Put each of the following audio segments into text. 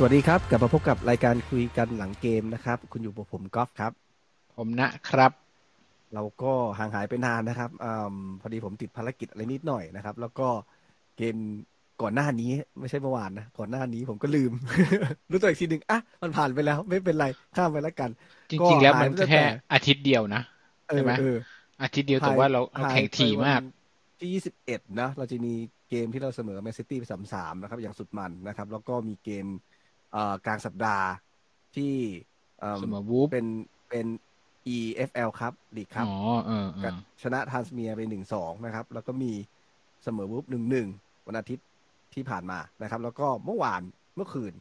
สวัสดีครับ กลับมาพบกับรายการคุยกันหลังเกมนะครับ คุณอยู่กับผมกอล์ฟครับ ผมนะครับ เราก็ห่างหายไปนานนะครับอมพอดีผมติดภารกิจอะไรนิดหน่อยนะครับ แล้วก็เกมก่อนหน้านี้ไม่ใช่เมื่อวานนะก่อนหน้านี้ผมก็ลืม รู้ตัวอีกทีหนึ่งอะมันผ่านไปแล้ว ไม่เป็นไรข้ามไปแล้วกัน จริงๆแล้วมันหายไปตั้งแค่แต่อาทิตย์เดียวนะเอใช่อไหมเอออาทิตย์เดียวแต่ว่าเราเราหยแข่งถี่มากไปวันที่ยี่สิบเอ็ดนะเราจะมีเกมที่เราเสมอแมนซิตี้ไปสามสามนะครับ อย่างสุดมันนะครับ แล้วก็มีเกมเอ่อ กลางสัปดาห์ที่เอิ่มเสมอวูล์ฟเป็นเป็น EFL ครับลีกครับอ๋อเออเอกับอชนะทรานเมียร์ไปหนึ่งสองนะครับ แล้วก็มีเสมอวูล์ฟหนึ่งหนึ่งวันอาทิตย์ที่ผ่านมานะครับ แล้วก็เมื่อวานเมื่อคืน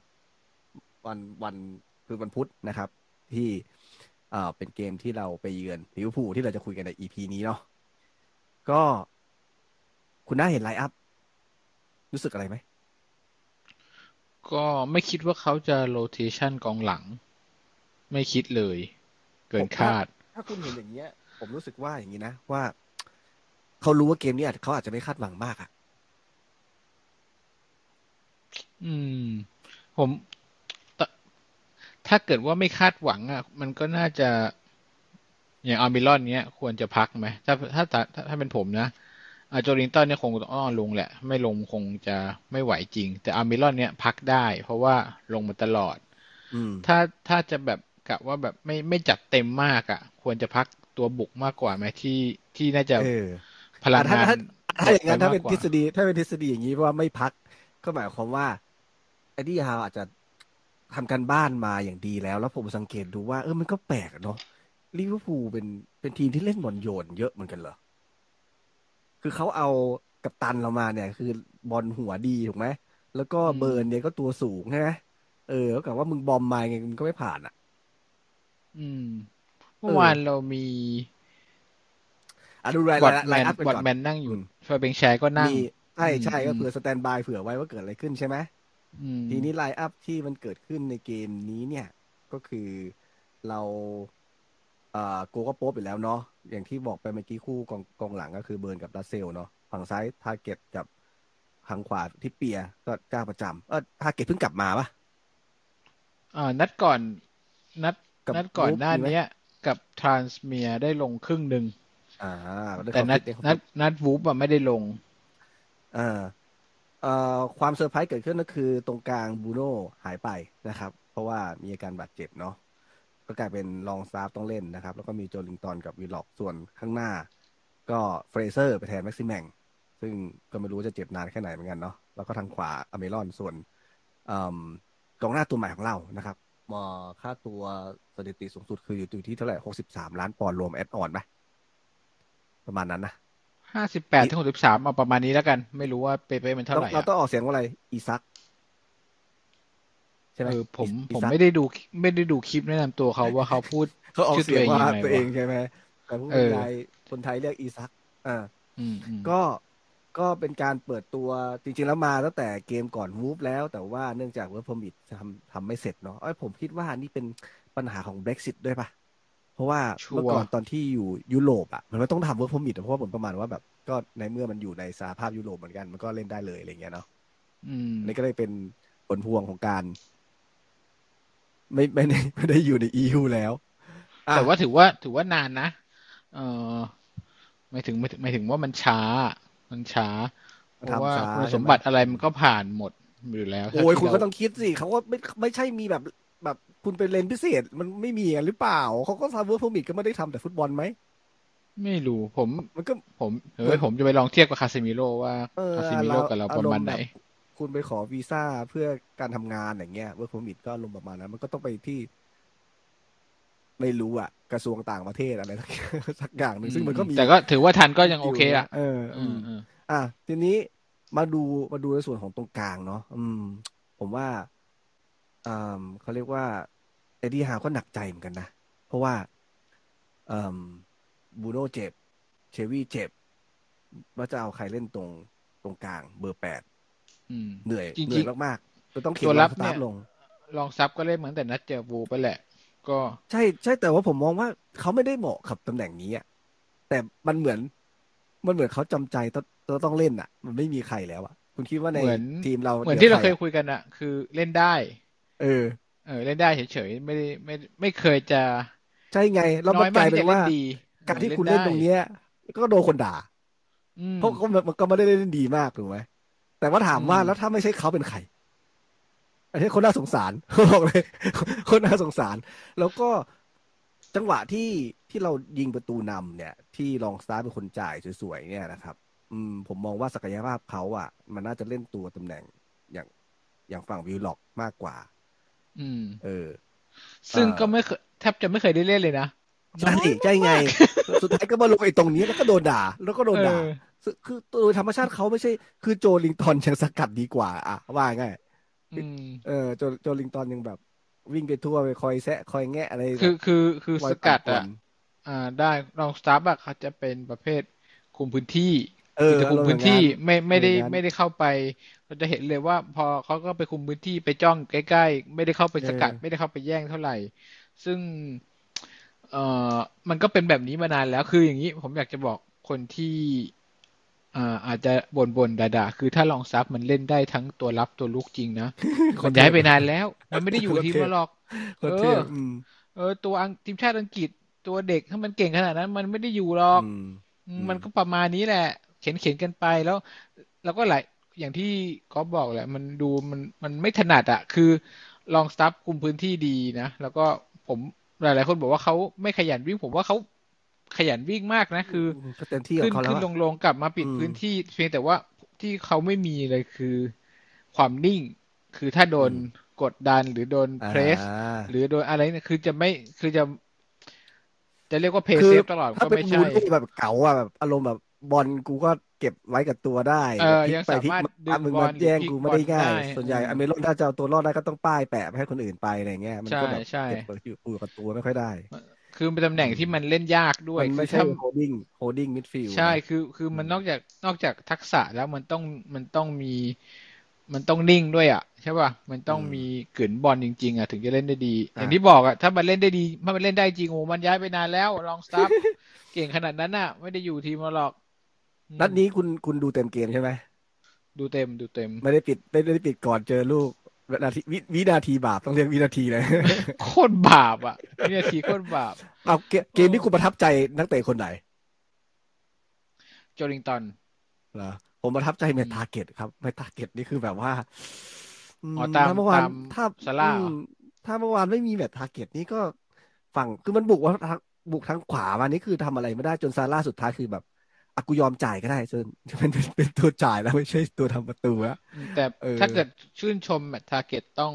วันวันคือวันพุธนะครับ ที่เอ่อเป็นเกมที่เราไปเยือนลิเวอร์พูลที่เราจะคุยกันใน EP นี้เนาะก็คุณน่าเห็นไลน์อัพ รู้สึกอะไรไหม ก็ไม่คิดว่าเขาจะโรเทชันกองหลัง ไม่คิดเลย เกินคาด ถ้าคุณเห็นอย่างเงี้ย ผมรู้สึกว่าอย่างนี้นะ ว่า เขารู้ว่าเกมนี้อาจเขาอาจจะไม่คาดหวังมากอะอืม ผมตถ้าเกิดว่าไม่คาดหวังอะ มันก็น่าจะ อย่างอัลมิรอนเนี้ย ควรจะพักไหมถ้าถ้าถ้าถ้าถ้าเป็นผมนะ อาโจลิงตันเนี่ยคงต้องลงแหละ ไม่ลงคงจะไม่ไหวจริง แต่อัลมิรอนเนี้ยพักได้ เพราะว่าลงมาตลอดอืมถ้าถ้าจะแบบกะว่าแบบไม่ไม่จัดเต็มมากอะ ควรจะพักตัวบุกมากกว่าไหมที่ที่น่าจะเออพลังถ้างานถ้าถ้าอย่างนั้นหมถ้าดเป็นไปมกกว่ทฤษฎีถ้าเป็นทฤษฎีอย่างนี้ว่าไม่พักก็หมายความว่าเอ็ดดี้ฮาวอาจจะทำการบ้านมาอย่างดีแล้ว แล้วผมสังเกตดูว่าเออมันก็แปลกอะเนาะลิเวอร์พูลเป็นเป็นทีมที่เล่นบอลโยนเยอะเหมือนกันเหรอ คือเขาเอากัปตันเรามาเนี่ย คือบอลหัวดีถูกไหมแล้วก็เบิร์นเนี่ยก็ตัวสูงใช่ไหมเออแล้วกับว่ามึงบอมมาไงมึงก็ไม่ผ่านอะ อืมเมื่อวานเรามีอะดูรายบอดไลแมนน์อัพกันบอดก่อนแมนนั่งอยู่อืมฟาเบงแชร์ก็นั่งมีใช่ใช่อืมก็เผื่อstandby เผื่อไว้ว่าเกิดอะไรขึ้นใช่ไหมอืมทีนี้ lineup ที่มันเกิดขึ้นในเกมนี้เนี่ย ก็คือเราเอ่อโกก็โป๊บอยู่แล้วเนาะอย่างที่บอกไปเมื่อกี้คู่กองกองหลังก็คือเบิร์นกับลาสเซลล์เนาะฝั่งซ้ายทาร์เก็ตกับทางขวาทริปเปียร์ก็เจ้าประจำเออทาร์เก็ตเพิ่งกลับมาปะอ่านัดก่อนนัดกับนัดก่อนวูล์ฟหน้ามีไหมเนี้ยกับทรานเมียร์ได้ลงครึ่งหนึ่งอ่าได้แต่เขานัดฟิตได้เขานัฟิดตนัดวูล์ฟอะไม่ได้ลงอ่าเอ่อความเซอร์ไพรส์เกิดขึ้นก็คือตรงกลางบูโน่หายไปนะครับ เพราะว่ามีอาการบาดเจ็บเนาะ ก็กลายเป็นลองสตาฟต้องเล่นนะครับ แล้วก็มีโจลิงตันกับวิลล็อกส่วนข้างหน้า ก็เฟรเซอร์ไปแทนแม็กซิแมงซึ่งก็ไม่รู้ว่าจะเจ็บนานแค่ไหนเหมือนกันเนาะแล้วก็ทางขวาอัลมิรอนส่วนเอิ่มกองหน้าตัวใหม่ของเรานะครับมอค่าตัวสถิติสูงสุดคืออยู่ที่เท่าไหร่หกสิบสามล้านปอนด์รวม add-on ไหมประมาณนั้นนะห้าสิบแปดถึงหกสิบสามเอาประมาณนี้แล้วกัน ไม่รู้ว่าเป๊ะๆมันเท่าเราไหร่เราอะต้องออกเสียงว่าอะไร อีซักใช่ไหมเออผมอีผมซักไม่ได้ดูไม่ได้ดูคลิปแนะนำตัวเขาว่าเขาพูดเขาออกชื่อเสียงว่าตัตัววเอเองงยังไงวะใช่ไหมแต่ผู้เอบรอรยายคนไทยเรียกอีซักอ่าอืมอืมก็ก็เป็นการเปิดตัวจริง ๆ แล้วมาตั้งแต่เกมก่อนวูล์ฟแล้ว แต่ว่าเนื่องจากเวิร์ p พอมิ t ทำทำไม่เสร็จเนาะเอ้ยผมคิดว่านี่เป็นปัญหาของ Brexit ด้วยปะเพราะว่าชัวร์เมื่อก่อนตอนที่อยู่ยุโรปอะมันไม่ต้องทำเวิร์ p พอมิ t เพราะว่าผลประมาณว่าแบบก็ในเมื่อมันอยู่ในสหภาพยุโรปเหมือนกันมันก็เล่นได้เลยอะไรเงี้ยเนาะอืมอันนี่ก็เลยเป็นผลพวงของการ ไม่ไม่ได้ไม่ได้อยู่ใน EU แล้วอะแต่ว่าถือว่าถือว่านานนะเออไม่ถึงไม่ถึงไม่ถึงว่ามันช้า มันช้า เพราะว่าทำช้าใช่ไหมคุณสมบัติอะไรมันก็ผ่านหมดอยู่แล้ว โอ้ยถ้าที่คุณก็เราต้องคิดสิเขาก็ไม่ไม่ใช่มีแบบแบบคุณเป็นเลนพิเศษ มันไม่มีกันหรือเปล่า เขาก็ทำ work permit ก็ไม่ได้ทำแต่ฟุตบอลไหม ไม่รู้ผมมันก็ผมเฮ้ยผมจะไปลองเทียบกับคาเซมิโร่ว่าเออคาเซมิโร่กับเราประมาณไหนอแบบ คุณไปขอวีซ่าเพื่อการทำงานอย่างเงี้ย work permit ก็ลงประมาณนั้น มันก็ต้องไปที่ไม่รู้อะกระทรวงต่างประเทศอะไรสักสักอย่างหนึ่งซึ่งมันก็มี แต่ก็ถือว่าทันก็ยังโอเคอะเออเออือมเอออะทีนี้มาดูมาดูในส่วนของตรงกลางเนาะอืม ผมว่าอ่าเขาเรียกว่าเอ็ดดี้ฮาวก็หนักใจเหมือนกันนะ เพราะว่าอืมบูโน่เจ็บ เชลวี่เจ็บ ว่าจะเอาใครเล่นตรงตรงกลางเบอร์แปดอืม เหนื่อยจริงๆเหนื่อยมากๆจะต้องเขียตันวรัลาบสตาร์ทเนี่ยลง ลองสตาฟก็เล่นเหมือนแต่นัดเจอวูล์ฟไปแหละ ก็ใช่ใช่แต่ว่าผมมองว่าเขาไม่ได้เหมาะกับตำแหน่งนี้อะแต่มันเหมือนมันเหมือนเขาจำใจต้องต้องต้องเล่นอะ มันไม่มีใครแล้วอะคุณคิดว่าในเหมือนทีมเราเหมือนลืที่เราใคเคยอะคุยกันอะคือเล่นได้ เออ เออ เล่นได้เฉยๆไม่ได้ไม่ไม่เคยจะใช่ไงแล้วน้มัอนยกมาลากยเป็ที่นจะเล่ว่านดีการที่ออคุณเล่นตรงได้เนี้ย ก็โดนคนด่าอืมเพราะเขามันก็ไม่ได้เล่นดีมากถูกไหม แต่ว่าถามว่าอืมแล้วถ้าไม่ใช่เขาเป็นใครอันนี้คนน่าสงสารบอกเลย คนน่าสงสาร แล้วก็จังหวะที่ที่เรายิงประตูนำเนี่ย ที่ลองสตาร์เป็นคนจ่ายสวยๆเนี่ยนะครับ อืม ผมมองว่าศักยภาพเขาอะ มันน่าจะเล่นตัวตำแหน่งอย่างอย่างฝั่งวิลล็อกมากกว่า อืม เออ ซึ่งเอ่อก็ไม่เคยแทบจะไม่เคยได้เล่นเลยนะใช่ใช่ไง สุดท้ายก็มาลงไอ้ตรงนี้แล้วก็โดนด่า แล้วก็โดนด่าเออซึ่ง คือโดยธรรมชาติเขาไม่ใช่ คือโจลิงตันยังสกัดดีกว่า อะ ว่าง่ายอืมเออโจโจลิงตันยังแบบ วิ่งไปทั่วไปคอยแซะคอยแงะอะไร คือคือคือคอสยกัดปั่นป่วอะนอ่า ได้รองสตาร์บัคเขาจะเป็นประเภทคุมพื้นที่เออคือจะคุมอารมณ์พื้นที่อย่างนั้นไม่ไม่ได้อย่างนั้นไม่ได้เข้าไป เราจะเห็นเลยว่าพอเขาก็ไปคุมพื้นที่ไปจ้องใกล้ๆ ไม่ได้เข้าไปสกัดเออไม่ได้เข้าไปแย่งเท่าไหร่ ซึ่งเอ่อมันก็เป็นแบบนี้มานานแล้วคืออย่างนี้ผมอยากจะบอกคนที่ อ่าอาจจะบ่นบ่นด่าๆ คือถ้าลองซับมันเล่นได้ทั้งตัวรับตัวลุกจริงนะมันย้ายไปนานแล้ว มันไม่ได้อยู่ทีมมาหรอกโคตรเท่เอออืมเออ ตัวอังทีมชาติอังกฤษตัวเด็กถ้ามันเก่งขนาดนั้น มันไม่ได้อยู่หรอกอืมอืมอืมมันก็ประมาณนี้แหละ เข็นเข็นกันไปแล้วแล้วก็หลายอย่างที่ก๊อฟบอกแหละ มันดูมันมันไม่ถนัดอะคือลองสตัฟคุมพื้นที่ดีนะ แล้วก็ผมหลาย ๆ คนบอกว่าเขาไม่ขยันวิ่งผมว่าเขา ขยันวิ่งมากนะ คือก็เต็มที่ขอขึ้นงเขาแล้ขึ้วนลงลงกลับมาปิดอืมพื้นที่เพียงแต่ว่าที่เขาไม่มีเลยคือความนิ่ง คือถ้าโดนกดดันหรือโดนเพรสอ่าหรือโดนอะไรเนี่ยคือจะไม่คือจะ จะเรียกว่าเพย์คือเซฟตลอดถ้าก็เป็นไม่บูใช่ลลี่แบบเก๋าอะแบบอารมณ์แบบบอลกูก็เก็บไว้กับตัวได้เออพลิกยังไปสาพลิกมารถมาดึงมึงบอมาลหรือแย่งพลิกกูบไม่อลได้ง่ายได้ส่วนใหญ่อืมอเมรอนถ้าจะเอาตัวรอดได้ก็ต้องป้ายแปะไปให้คนอื่นไปอะไรเงี้ย มันใช่ก็แบบใช่เก็บตัวอยู่กับตัวไม่ค่อยได้ คือเป็นตำแหน่งที่มันเล่นยากด้วยมันไม่คือใช่ถ้าโฮดดิ้งโฮดดิ้งมิดฟิลด์ใช่คือคือมันอืมนอกจากนอกจากทักษะแล้วมันต้องมันต้องมี มันต้องนิ่งด้วยอะใช่ป่ะมันต้องมีกึ๋นบอลจริง ๆ อะ ถึงจะเล่นได้ดี อย่างที่บอกอะถ้ามันเล่นได้ดีถ้ามันเล่นได้จริงโอ้มันย้ายไปนานแล้วลองสตาฟเก่งขนาดนั้นอะ ไม่ได้อยู่ทีมเราหรอกอืมนัดนี้คุณคุณดูเต็มเกมใช่ไหมดูเต็มดูเต็ม ไม่ได้ปิดไม่ได้ปิดก่อนเจอลูก วินาทีวิวินาทีบาปต้องเรียกวินาทีเลยโคตรบาปอะวินาทีโคตรบาปเอาเกมเกมที่คุณประทับใจนักเตะคนไหนโจลิงตันเหรอผมประทับใจเมอืมทาเกตครับเมทาเกตนี่คือแบบว่าอืมอ๋อตามถ้าเมื่อวานตามถ้าซาร่าเหรออืมถ้าเมื่อวานไม่มีเมทาเกตนี่ก็ฝั่งคือมันบุกว่าทางบุกทางขวามานี่คือทำอะไรไม่ได้จนซาร่าสุดท้ายคือแบบ อะกูยอมจ่ายก็ได้จนเป็นเป็นเป็นตัวจ่ายแล้วไม่ใช่ตัวทำประตูแล้วอืมแต่เออถ้าเกิดชื่นชมแมตต์ทาร์เก็ตต้อง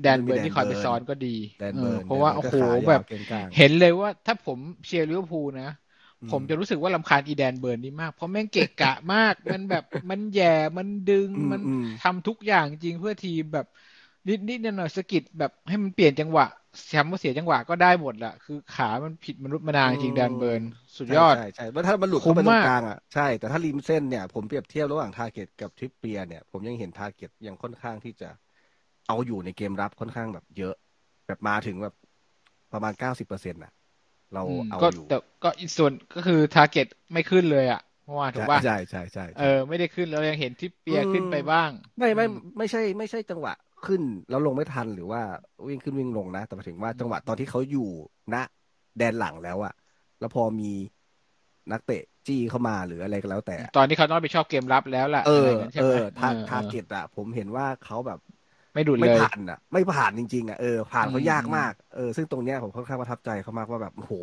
แดนเบิร์นที่คอยไปซ้อนก็ดีแดนเบิร์นเออเพราะว่าแดนเบิร์นก็ขายาวแบบเก่งกลางเห็นเลยว่าถ้าผมเชียร์ลิเวอร์พูลนะอืผมจะรู้สึกว่ารำคาญอีแดนเบิร์นนี่มาก เพราะแม่งเกะกะมาก มันแบบมันแย่มันดึงอืมมันอืมทำทุกอย่างจริงเพื่อทีมแบบนิดนิดหน่อยๆสะกิดแบบให้มันเปลี่ยนจังหวะ แชมป์ว่าเสียจังหวะก็ได้หมดแหละคือขามันผิดมนุษย์มนาจริงๆแดนเบิร์น สุดยอด ใช่ใช่ใช่เพราะถ้ามันหลุดคุ้เข้ามไปตรงมากกลางอะใช่ แต่ถ้าริมเส้นเนี่ย ผมเปรียบเทียบระหว่างทาร์เก็ตกับทริปเปียร์เนี่ย ผมยังเห็นทาร์เก็ตยังค่อนข้างที่จะเอาอยู่ในเกมรับค่อนข้างแบบเยอะ แบบมาถึงแบบประมาณเก้าสิบเปอร์เซ็นต์่ะ เราอืมเอาก็อยู่แต่ก็อีกส่วนก็คือทาร์เก็ตไม่ขึ้นเลยอะเมื่อวานถูกป่ะใช่ใช่ใช่เอใช่อไม่ได้ขึ้นเรายังเห็นทริปเปียร์อืมขึ้นไปบ้าง ไม่ไม่อืมไม่ใช่ ไม่ใช่จังหวะ ขึ้นแล้วลงไม่ทันหรือว่าวิ่งขึ้นวิ่งลงนะ แต่หมายถึงว่าจังหวะตอนที่เขาอยู่ณแดนหลังแล้วอะแล้วพอมีนักเตะจี้เข้ามาหรืออะไรก็แล้ว แต่ ตอนที่เขาต้องไปชอบเกมรับแล้วล่ะเออะไรออย่างนั้นใช่เอไหมอทาเออทาร์เก็ตอะผมเห็นว่าเขาแบบ ไม่ดุดไม่เลยผ่านอะไม่ผ่านจริงๆอะเออผ่านเขาอืมยากมากเออซึ่งตรงเนี้ยผมค่อนข้างประทับใจเขามากว่าแบบโอ้โห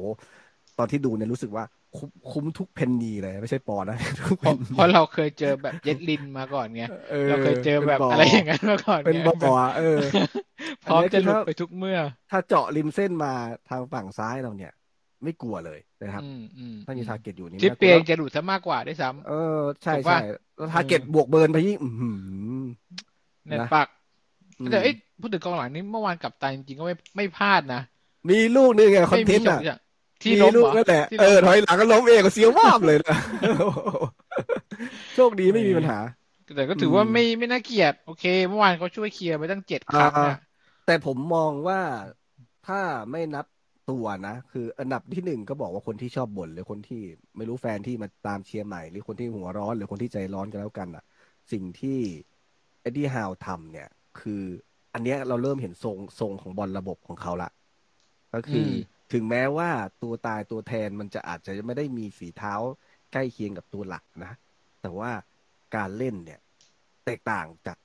ตอนที่ดูเนี่ยรู้สึกว่า คุ้มคุ้มทุกเพนนีเลยไม่ใช่ปอนด์นะทุกเพเพราะนนีเพราะเราเคยเจอแบบเย็ดลินมาก่อนไงออเราเคยเจอแบบป็นอะไรอย่างนั้นมาก่อนเป็นไงบ่ออะเออพร้อมอันนี้จะคือหลุดถ้าไปทุกเมื่อ ถ้าเจาะริมเส้นมาทางฝั่งซ้ายเราเนี่ย ไม่กลัวเลยนะครับอืมอืมถ้ามีทาร์เก็ตอยู่นี่ทิปไม่เปียร์น่ากลัวจะหลุดซะมากกว่าด้วยซ้เออใช่ถูกปะใช่แล้วทาร์เก็ตบวกเบิร์นไปยิ่งอื้อหือำเน็ตนะปักอืมแต่เอ้ยพูดถึงกองหลังนี้เมื่อวานกับตันจริงๆก็ไม่ไม่พลาดนะมีลูกหนึงไงคอนไม่เทมีนต์สออะงอย่าง ที่มีล้มลูเหรอกนั่นแหละที่เอล้อมถอยหลังก็ล้มเองก็เสียวมากเลยนะโชคดีไม่มีปัญหา แต่ก็ถือว่าอืมไม่ไม่น่าเกลียดโอเค เมื่อวานเขาช่วยเคลียร์ไปตั้งเจ็ดครั้งอ่านะแต่ผมมองว่าถ้าไม่นับตัวนะ คืออันดับที่หนึ่งก็บอกว่าคนที่ชอบบ่นหรือคนที่ไม่รู้แฟนที่มาตามเชียร์ใหม่ หรือคนที่หัวร้อนหรือคนที่ใจร้อนกันแล้วกันอะ สิ่งที่เอ็ดดี้ฮาวทำเนี่ย คือ อันเนี้ยเราเริ่มเห็นทรงทรงของบอลระบบของเขาละก็คืออม ถึงแม้ว่าตัวตายตัวแทนมันจะอาจจะไม่ได้มีฝีเท้าใกล้เคียงกับตัวหลักนะ แต่ว่าการเล่นเนี่ย แตกต่างจาก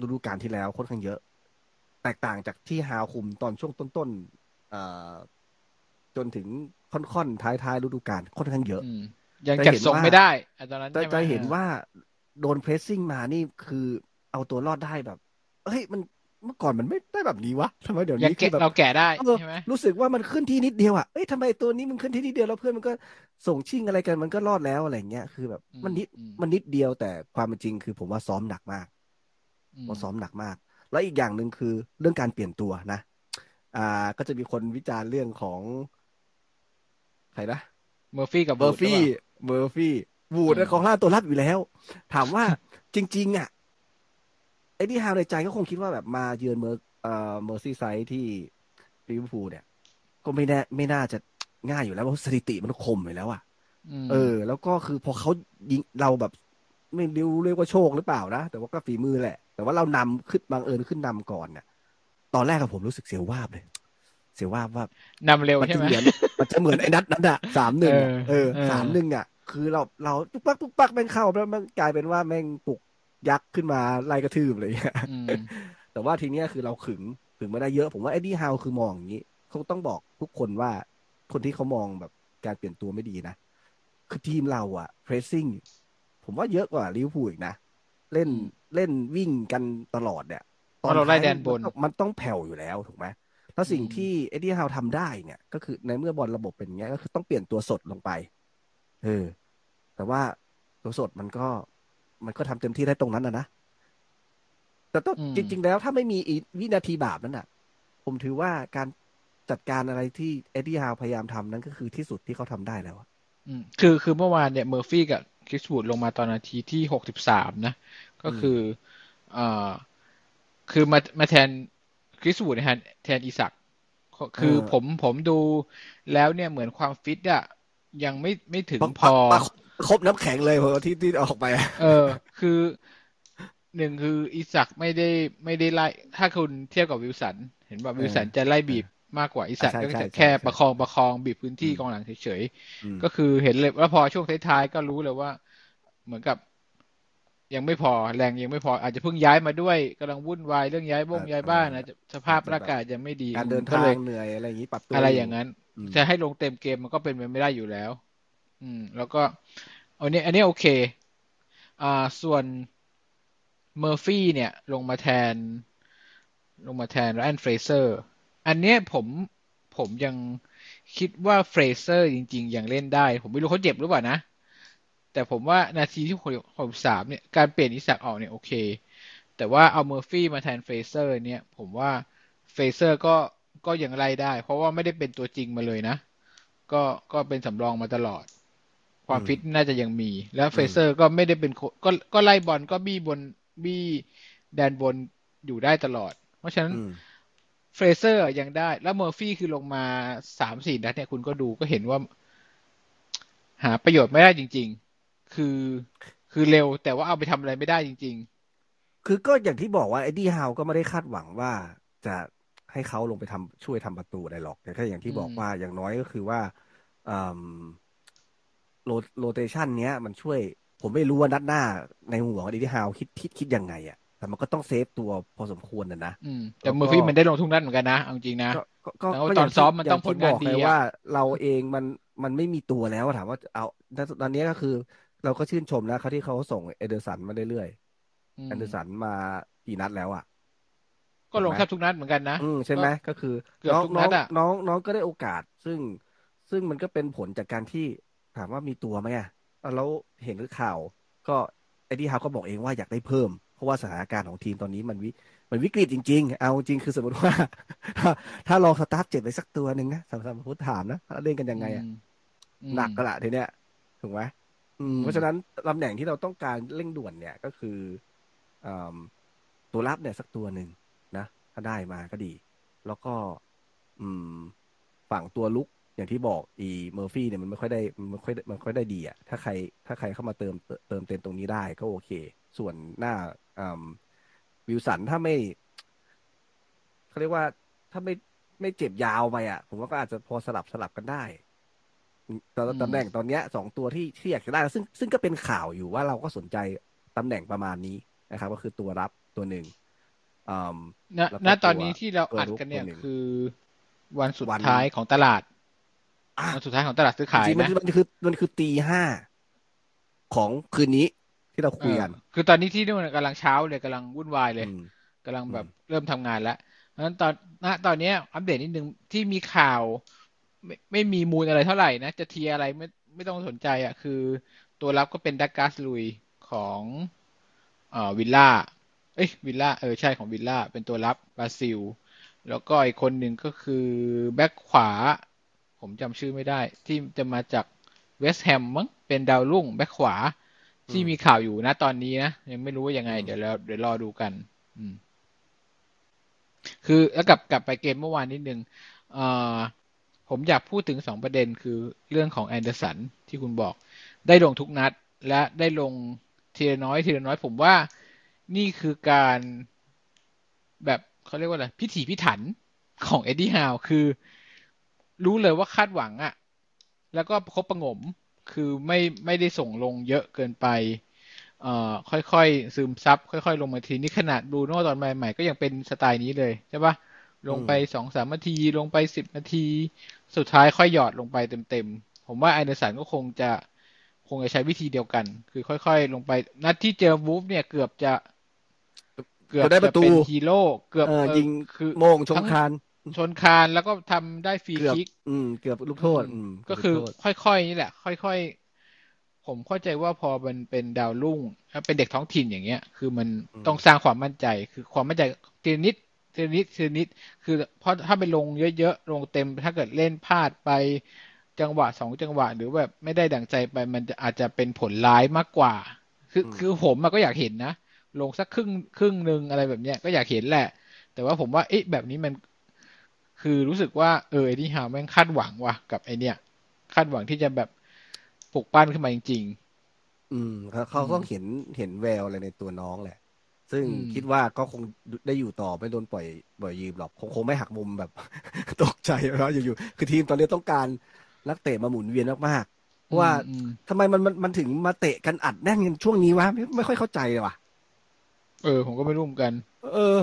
ฤดูกาลที่แล้วค่อนข้างเยอะ แตกต่างจากที่ฮาวคุมตอนช่วงต้นๆเอ่อจนถึงค่อนๆท้ายๆฤดูกาลค่อนข้างเยอะอืมยังจะจัดเห็นทรงว่าไม่ได้อะตอนนั้นจะใช่ไหมจะเห็นว่าโดนเพรสซิ่งมานี่คือเอาตัวรอดได้แบบเฮ้ยมัน เมื่อก่อนมันไม่ได้แบบนี้วะทำไมเดี๋ยวยังนี้คืแกะอแบบเราแก่ได้เออใช่ไหมรู้สึกว่ามันขึ้นที่นิดเดียวอะเอ้ยทำไมตัวนี้มันขึ้นที่นิดเดียวแล้วเพื่อนมันก็ส่งชิ่งอะไรกันมันก็รอดแล้วอะไรเงี้ยคือแบบอืมมันนิดอืมมันนิดเดียวแต่ความเป็นจริงคือผมว่าซ้อมหนักมากอืมว่าซ้อมหนักมาก แล้วอีกอย่างหนึ่งคือเรื่องการเปลี่ยนตัวนะ อ่า ก็จะมีคนวิจารณ์เรื่องของใครนะเมอร์ฟี่กับเมอร์ฟี่วูดหปล่าเมอร์ฟี่วูดอืมกองหน้าตัวรับอยู่แล้ว ถามว่าจริง ๆ อะ เอ็ดดี้ฮาวในใจก็คงคิดว่าแบบมาเยือนเมอร์เอ่อเมอร์ซี่ไซด์ที่ลิเวอร์พูลเนี่ย ก็ไม่แน่ไม่น่าจะง่ายอยู่แล้วเพราะสถิติมันคมอยู่แล้วอะมเออ แล้วก็คือพอเขายิงเราแบบ ไม่รู้เรียกว่าโชคหรือเปล่านะแต่ว่าก็ฝีมือแหละ แต่ว่าเรานำขึ้นบังเอิญขึ้นนำก่อนเนี่ยตอนแรกกับผมรู้สึกเสียววาบเลย เสียววาบว่านำเร็วมันใช่จะไหมเหมือนมันจะเหมือนไอ้นัดนั้นอะสามหนึ่งเออเออเออสามหนึ่งอะคือเราเราปุ๊กปักปุ๊กปักแม่งเข้าแล้วมันกลายเป็นว่าแม่งปลุก ยักษ์ขึ้นมาไล่กระทืบเลยอืมแต่ว่าทีเนี้ยคือเราขึงขึงมาได้เยอะ ผมว่าเอ็ดดี้ฮาวคือมองอย่างนี้เขาต้องบอกทุกคนว่าคนที่เขามองแบบการเปลี่ยนตัวไม่ดีนะ คือทีมเราอะ pressing ผมว่าเยอะกว่าลิเวอร์พูลอีกนะ เล่นอืมเล่นวิ่งกันตลอดเนี่ยเพราะเราไล่แดนบนมัต้องมันต้องแผ่วอยู่แล้วถูกไหมแล้วสิ่งอืมที่เอ็ดดี้ฮาวทำได้เนี่ย ก็คือในเมื่อบอลระบบเป็นอย่างเงี้ยก็คือต้องเปลี่ยนตัวสดลงไป เออ แต่ว่าตัวสดมันก็ มันก็ทำเต็มที่ได้ตรงนั้นนะนะแต่ต้องอืมจริง ๆ แล้วถ้าไม่มีอีวินาทีบาปนั้นอะ ผมถือว่าการจัดการอะไรที่เอ็ดดี้ฮาวพยายามทำนั้นก็คือที่สุดที่เขาทำได้แล้วอะอืมคือคือเมื่อวานเนี่ยเมอร์ฟี่กับคริสวูดลงมาตอนนาทีที่หกสิบสามนะ ก็คือเอ่อคือมามาแทนคริสวูดแทนแทนอิซัคคือผมผมดูแล้วเนี่ยเหมือนความฟิตอะยังไม่ไม่ถึงพอปะ ครบน้ำแข็งเลยพอที่ที่ออกไปอะเออ คือหนึ่งคืออีสักไม่ได้ไม่ได้ไล่ ถ้าคุณเทียบกับวิลสัน เห็นว่าวิลสันจะไล่บีบมากกว่าอีสักใช่ก็ใช่จะใช่แค่ใช่ประคองประคองบีบพื้นที่อืมกองหลังเฉยอืมๆก็คือเห็นเลยว่าพอช่วงท้ายๆก็รู้เลยว่า เหมือนกับยังไม่พอแรงยังไม่พออาจจะเพิ่งย้ายมาด้วยกำลังวุ่นวายเรื่องย้ายบ้งย้ายบ้านนะสภาพร่างกายยังไม่ดีการเดินก็ทาเลงยเหนื่อยอะไรอย่างนี้ปรับตัวอะไรอย่างนั้นอืมจะให้ลงเต็มเกมมันก็เป็นไปไม่ได้อยู่แล้ว อืม แล้วก็อันนี้ อันนี้โอเค อ่า ส่วนเมอร์ฟี่เนี่ย ลงมาแทน ลงมาแทนไรอันเฟรเซอร์ อันเนี้ยผมผมยังคิดว่าเฟรเซอร์จริง ๆ ยังเล่นได้ ผมไม่รู้เขาเจ็บหรือเปล่านะ แต่ผมว่านาทีที่หกสามเนี่ย การเปลี่ยนอิซัคออกเนี่ยโอเค แต่ว่าเอาเมอร์ฟี่มาแทนเฟรเซอร์เนี่ย ผมว่าเฟรเซอร์ก็ก็ยังไล่ได้ เพราะว่าไม่ได้เป็นตัวจริงมาเลยนะ ก็ก็เป็นสำรองมาตลอด ความอืมฟิตน่าจะยังมี แล้วเฟรเซอร์ก็ไม่ได้เป็นโคก็ก็ไล่บอลก็บี้บนบี้แดนบนอยู่ได้ตลอด เพราะฉะนั้นอืมเฟรเซอร์ยังได้ แล้วเมอร์ฟี่คือลงมาสามสี่นัดเนี่ยคุณก็ดูก็เห็นว่า หาประโยชน์ไม่ได้จริง ๆ คือคือเร็วแต่ว่าเอาไปทำอะไรไม่ได้จริงคือก็อย่างที่บอกว่าเอ็ดดี้ฮาวก็ไม่ได้คาดหวังว่าจะให้เขาลงไปทำช่วยทำประตูได้หรอกแต่แค่อย่างที่บอกอืมว่าอย่างน้อยก็คือว่า โร rotation เนี้ยมันช่วย ผมไม่รู้ว่านัดหน้าในหัวของเอ็ดดี้ฮาวคิดคิดคิดยังไงอะแต่มันก็ต้องเซฟตัวพอสมควรนะนะๆอืมแต่แล้วก็เมอร์ฟี่มันได้ลงทุกนัดเหมือนกันนะเอาจริงๆนะก็ก็ก็แล้วก็ตอนย่างที่ซ้อมมันต้องย่ที่ผลงานบอกดีไงอะว่า เราเองมันมันไม่มีตัวแล้วถามว่าเอาตอนนี้ก็คือ เราก็ชื่นชมนะเขาที่เขาส่งแอนเดอร์สันมาเรื่อยอืๆมแอนเดอร์สันมากี่นัดแล้วอะ ก็ลงแทบทุกนัดเหมือนกันนะอืมใช่ไหมก็คือเกือบน้องทุกน้นัอดงอะน้องน้องก็ได้โอกาสซึ่งซึ่งมันก็เป็นผลจากการที่ถามว่ามีตัวไหมอะแล้วเห็นข่าว ก็เอ็ดดี้ฮาวก็บอกเองว่าอยากได้เพิ่ม เพราะว่าสถานการณ์ของทีมตอนนี้มันวิมันวิกฤตจริง ๆ เอาจริงคือสมมติว่า ถ้าถ้าลองสตาร์ทเจ็บไปสักตัวหนึ่งนะสำหรับพุทธถามนะเล่นกันยังไงอะอืมหนักก็ละทีเนี้ยถูกไหมอืมอืมเพราะฉะนั้นตำแหน่งที่เราต้องการเร่งด่วนเนี่ยก็คืออมตัวรับเนี่ยสักตัวหนึ่งนะ ถ้าได้มาก็ดี แล้วก็ อืม ฝั่งตัวรุก อย่างที่บอกอีเมอร์ฟี่เนี่ยมันไม่ค่อยได้มันไม่ค่อยมันไม่ค่อยได้ดีอะถ้าใครถ้าใครเข้ามาเติมเติมเติมเต็มตรงนี้ได้ก็โอเค ส่วนหน้าอืมวิลสันถ้าไม่เขาเรียกว่าถ้าไม่ไม่เจ็บยาวไปอะ ผมว่าก็อาจจะพอสลับสลับกันได้ตอนตำแหน่งตอนเนี้ยสองตัวที่ที่อยากจะได้ ซึ่งซึ่งก็เป็นข่าวอยู่ว่าเราก็สนใจตำแหน่งประมาณนี้นะครับ ก็คือตัวรับตัวหนึ่งอ่าณแล้วก็ณตอนนี้ตัวที่เราตัวอัดรุกกันเนี่ยตัวหนึ่งคือ วันสุดวันท้ายของตลาดอะ วันสุดท้ายของตลาดซื้อขายจริงๆมันนะมันคือมันคือตีห้าของคืนนี้ที่เราคุยกันเออคือตอนนี้ที่นู่นกำลังเช้าเลยกำลังวุ่นวายเลยอืมกำลังแบบอืมเริ่มทำงานแล้วเพราะฉะนั้นตอนณตอนเนี้ยอัปเดตนิดนึงที่มีข่าว ไม่ไม่มีมูลอะไรเท่าไหร่นะ จะ tier อะไรไม่ไม่ต้องสนใจอะ คือตัวรับก็เป็นดักลาสลุยซ์ของเอ่อวิลล่าเอ้ยวิลล่าเออใช่ของวิลล่าเป็นตัวรับบราซิล แล้วก็อีกคนหนึ่งก็คือแบ็คขวา ผมจำชื่อไม่ได้ ที่จะมาจากเวสต์แฮมมั้งเป็นดาวรุ่งแบ็คขวา ที่มีข่าวอยู่นะตอนนี้นะ ยังไม่รู้ว่ายังไงอืมเดี๋ยวเราเดี๋ยวรอดูกัน อืม คือแล้วกลับกลับไปเกมเมื่อวานนิดนึงเอ่อผมอยากพูดถึงสองประเด็นคือเรื่องของแอนเดอร์สันที่คุณบอก ได้ลงทุกนัด และได้ลงทีละน้อยทีละน้อย ผมว่านี่คือการแบบเขาเรียกว่าอะไรพิถีพิถันของเอ็ดดี้ฮาวคือ รู้เลยว่าคาดหวังอะแล้วก็ประคบประหงม คือไม่ไม่ได้ส่งลงเยอะเกินไป เอ่อ ค่อยๆ ซึมซับ ค่อยๆ ลงมาทีนี่ขนาดบรูโน่ตอนใหม่ๆ ก็ยังเป็นสไตล์นี้เลยใช่ปะลงไปสองสามนาที ลงไปสิบนาที สุดท้ายค่อยหยอดลงไปเต็มๆ ผมว่าไอแอนเดอร์สันก็คงจะคงจะใช้วิธีเดียวกัน คือค่อย ๆ ลงไป นัดที่เจอวูฟเนี่ยเกือบจะ เกือบจะได้ประตูเป็นฮีโร่ เกือบเออเออยิงคือโมงชงคาน ชนคานแล้วก็ทำได้ฟรีเกือบคิก อืม เกือบลูกโทษอืมก็คือลูโทษค่อยๆนี่แหละ ค่อยๆ ผมเข้าใจว่าพอมันเป็นดาวรุ่งถ้าเป็นเด็กท้องถิ่นอย่างเงี้ย คือมันอืมต้องสร้างความมั่นใจ คือความมั่นใจทีละนิดทีละนิดทีละนิด คือเพราะถ้าไปลงเยอะๆ ลงเต็ม ถ้าเกิดเล่นพลาดไปจังหวะสองจังหวะ หรือแบบไม่ได้ดั่งใจไป มันจะอาจจะเป็นผลร้ายมากกว่า คือคือผมอะก็อยากเห็นนะ ลงสักครึ่งครึ่งหนึ่งอะไรแบบเนี้ยก็อยากเห็นแหละ แต่ว่าผมว่าเอ๊ะแบบนี้มัน คือรู้สึกว่าเออไอ้นี่ฮาวแม่งคาดหวังว่ะกับไอเนี้ยคาดหวังที่จะแบบปลุกปั้นขึ้นมาจริงอืมเขาเขาอืมต้องเห็นเห็นแววอะไรในตัวน้องแหละ ซึ่งอืมคิดว่าก็คงได้อยู่ต่อไม่โดนปล่อยปล่อยยืมหรอกคงคงไม่หักมุมแบบ ตกใจแล้วอยู่ๆคือทีมตอนนี้ต้องการนักเตะมาหมุนเวียนมากๆๆเพราะว่าอืมทำไมมันมันมันถึงมาเตะกันอัดแน่นกันช่วงนี้วะไม่ไม่ค่อยเข้าใจเลยว่ะ เออ ผมก็ไม่รู้เหมือนกัน เออ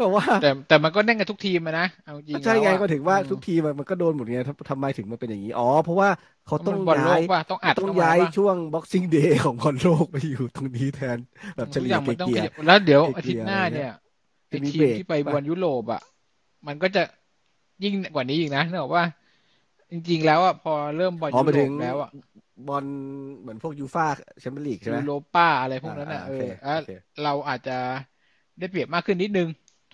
แบบว่า แต่แต่มันก็แน่นกันทุกทีมอะนะเอาจริงใช่ไงแล้วอะก็ถึงว่าอืมทุกทีมมันมันก็โดนหมดไงทำทำไมถึงมันเป็นอย่างนี้ อ๋อ เพราะว่าเขาต้องมันบอลโลย้ากยป่ะต้องอัดต้องเข้มย้ายป่ะช่วง boxing day ของบอลโลกไปอยู่ตรงนี้แทนแบบเฉทุกลี่อยย่างมันต้องเกีขยยัร์บแล้วเดี๋ยวเกลี่ยอาทิตย์หน้าเนี่ยอะไรเงี้ยไอจะมีทีเบรมกที่ไปป่ะบอลยุโรปอะมันก็จะยิ่งกว่านี้อีกนะนึกออกว่า จริง ๆ แล้วอะพอเริ่มบอลอ๋อยุไปโรถึปงแล้วอะบอลเหมือนพวกยูฟ่าแชมเปี้ยนลีกใช่ไหมยูโรป้าอะไรพวกนั้นอะอ่าเอโออเคอะโอเคเราอาจจะได้เปรียบมากขึ้นนิดนึง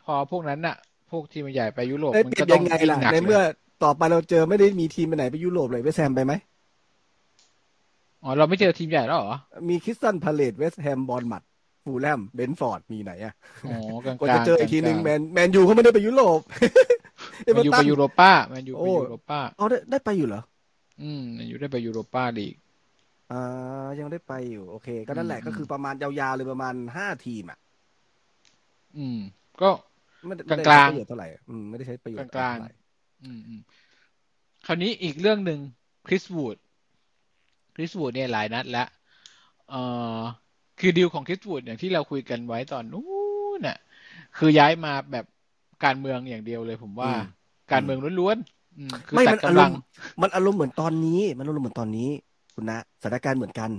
พอพวกนั้นอะพวกทีมใหญ่ไปยุโรปได้มันเปรีก็ยบต้อยังงไงยิ่งล่ะหนักในเลเมื่อยต่อไปเราเจอไม่ได้มีทีมไปไหนไปยุโรปเลยเวสต์แฮมไปไหมอ๋อเราไม่เจอทีมใหญ่แล้วเหรอ มีคริสตันพาเลตเวสต์แฮมบอลมัดฟูลแลมเบนฟอร์ดมีไหนอะอ๋อกลางๆกว่าจะเจออีกทีหนึ่งลางๆแมนแมนยูเขาไม่ได้ไปยุโรปเอแมเวนอยูร์ตัไปนยูโรป้าแมนยูไปโอ้ยูโรป้าเอาได้ได้ไปอยู่เหรอ อืมแมนยูได้ไปยูโรป้าลีกอ่ายังได้ไปอยู่ โอเค ก็นั่นแหละอืมก็คือประมาณยาวๆเลยประมาณห้าทีมอะ อืม ก็ ไม่ได้ไม่ได้กลางๆใช้ประโยชน์เท่าไหร่อืมไม่ได้ใช้ประโยชน์กลางๆเท่าไหร่อืมอืมคราวนี้อีกเรื่องหนึ่งคริสวูดคริสวูดเนี่ยหลายนัดแล้วเอ่อคือดีลของคริสวูดอย่างที่เราคุยกันไว้ตอนนู้นน่ะ คือย้ายมาแบบการเมืองอย่างเดียวเลย ผมว่า การเมืองล้วนๆอืมคือไม่ตัมัดนอากำรลัมงณ์มันอารมณ์เหมือนตอนนี้ มันอารมณ์เหมือนตอนนี้ คุณนะสถานการณ์เหมือนกัน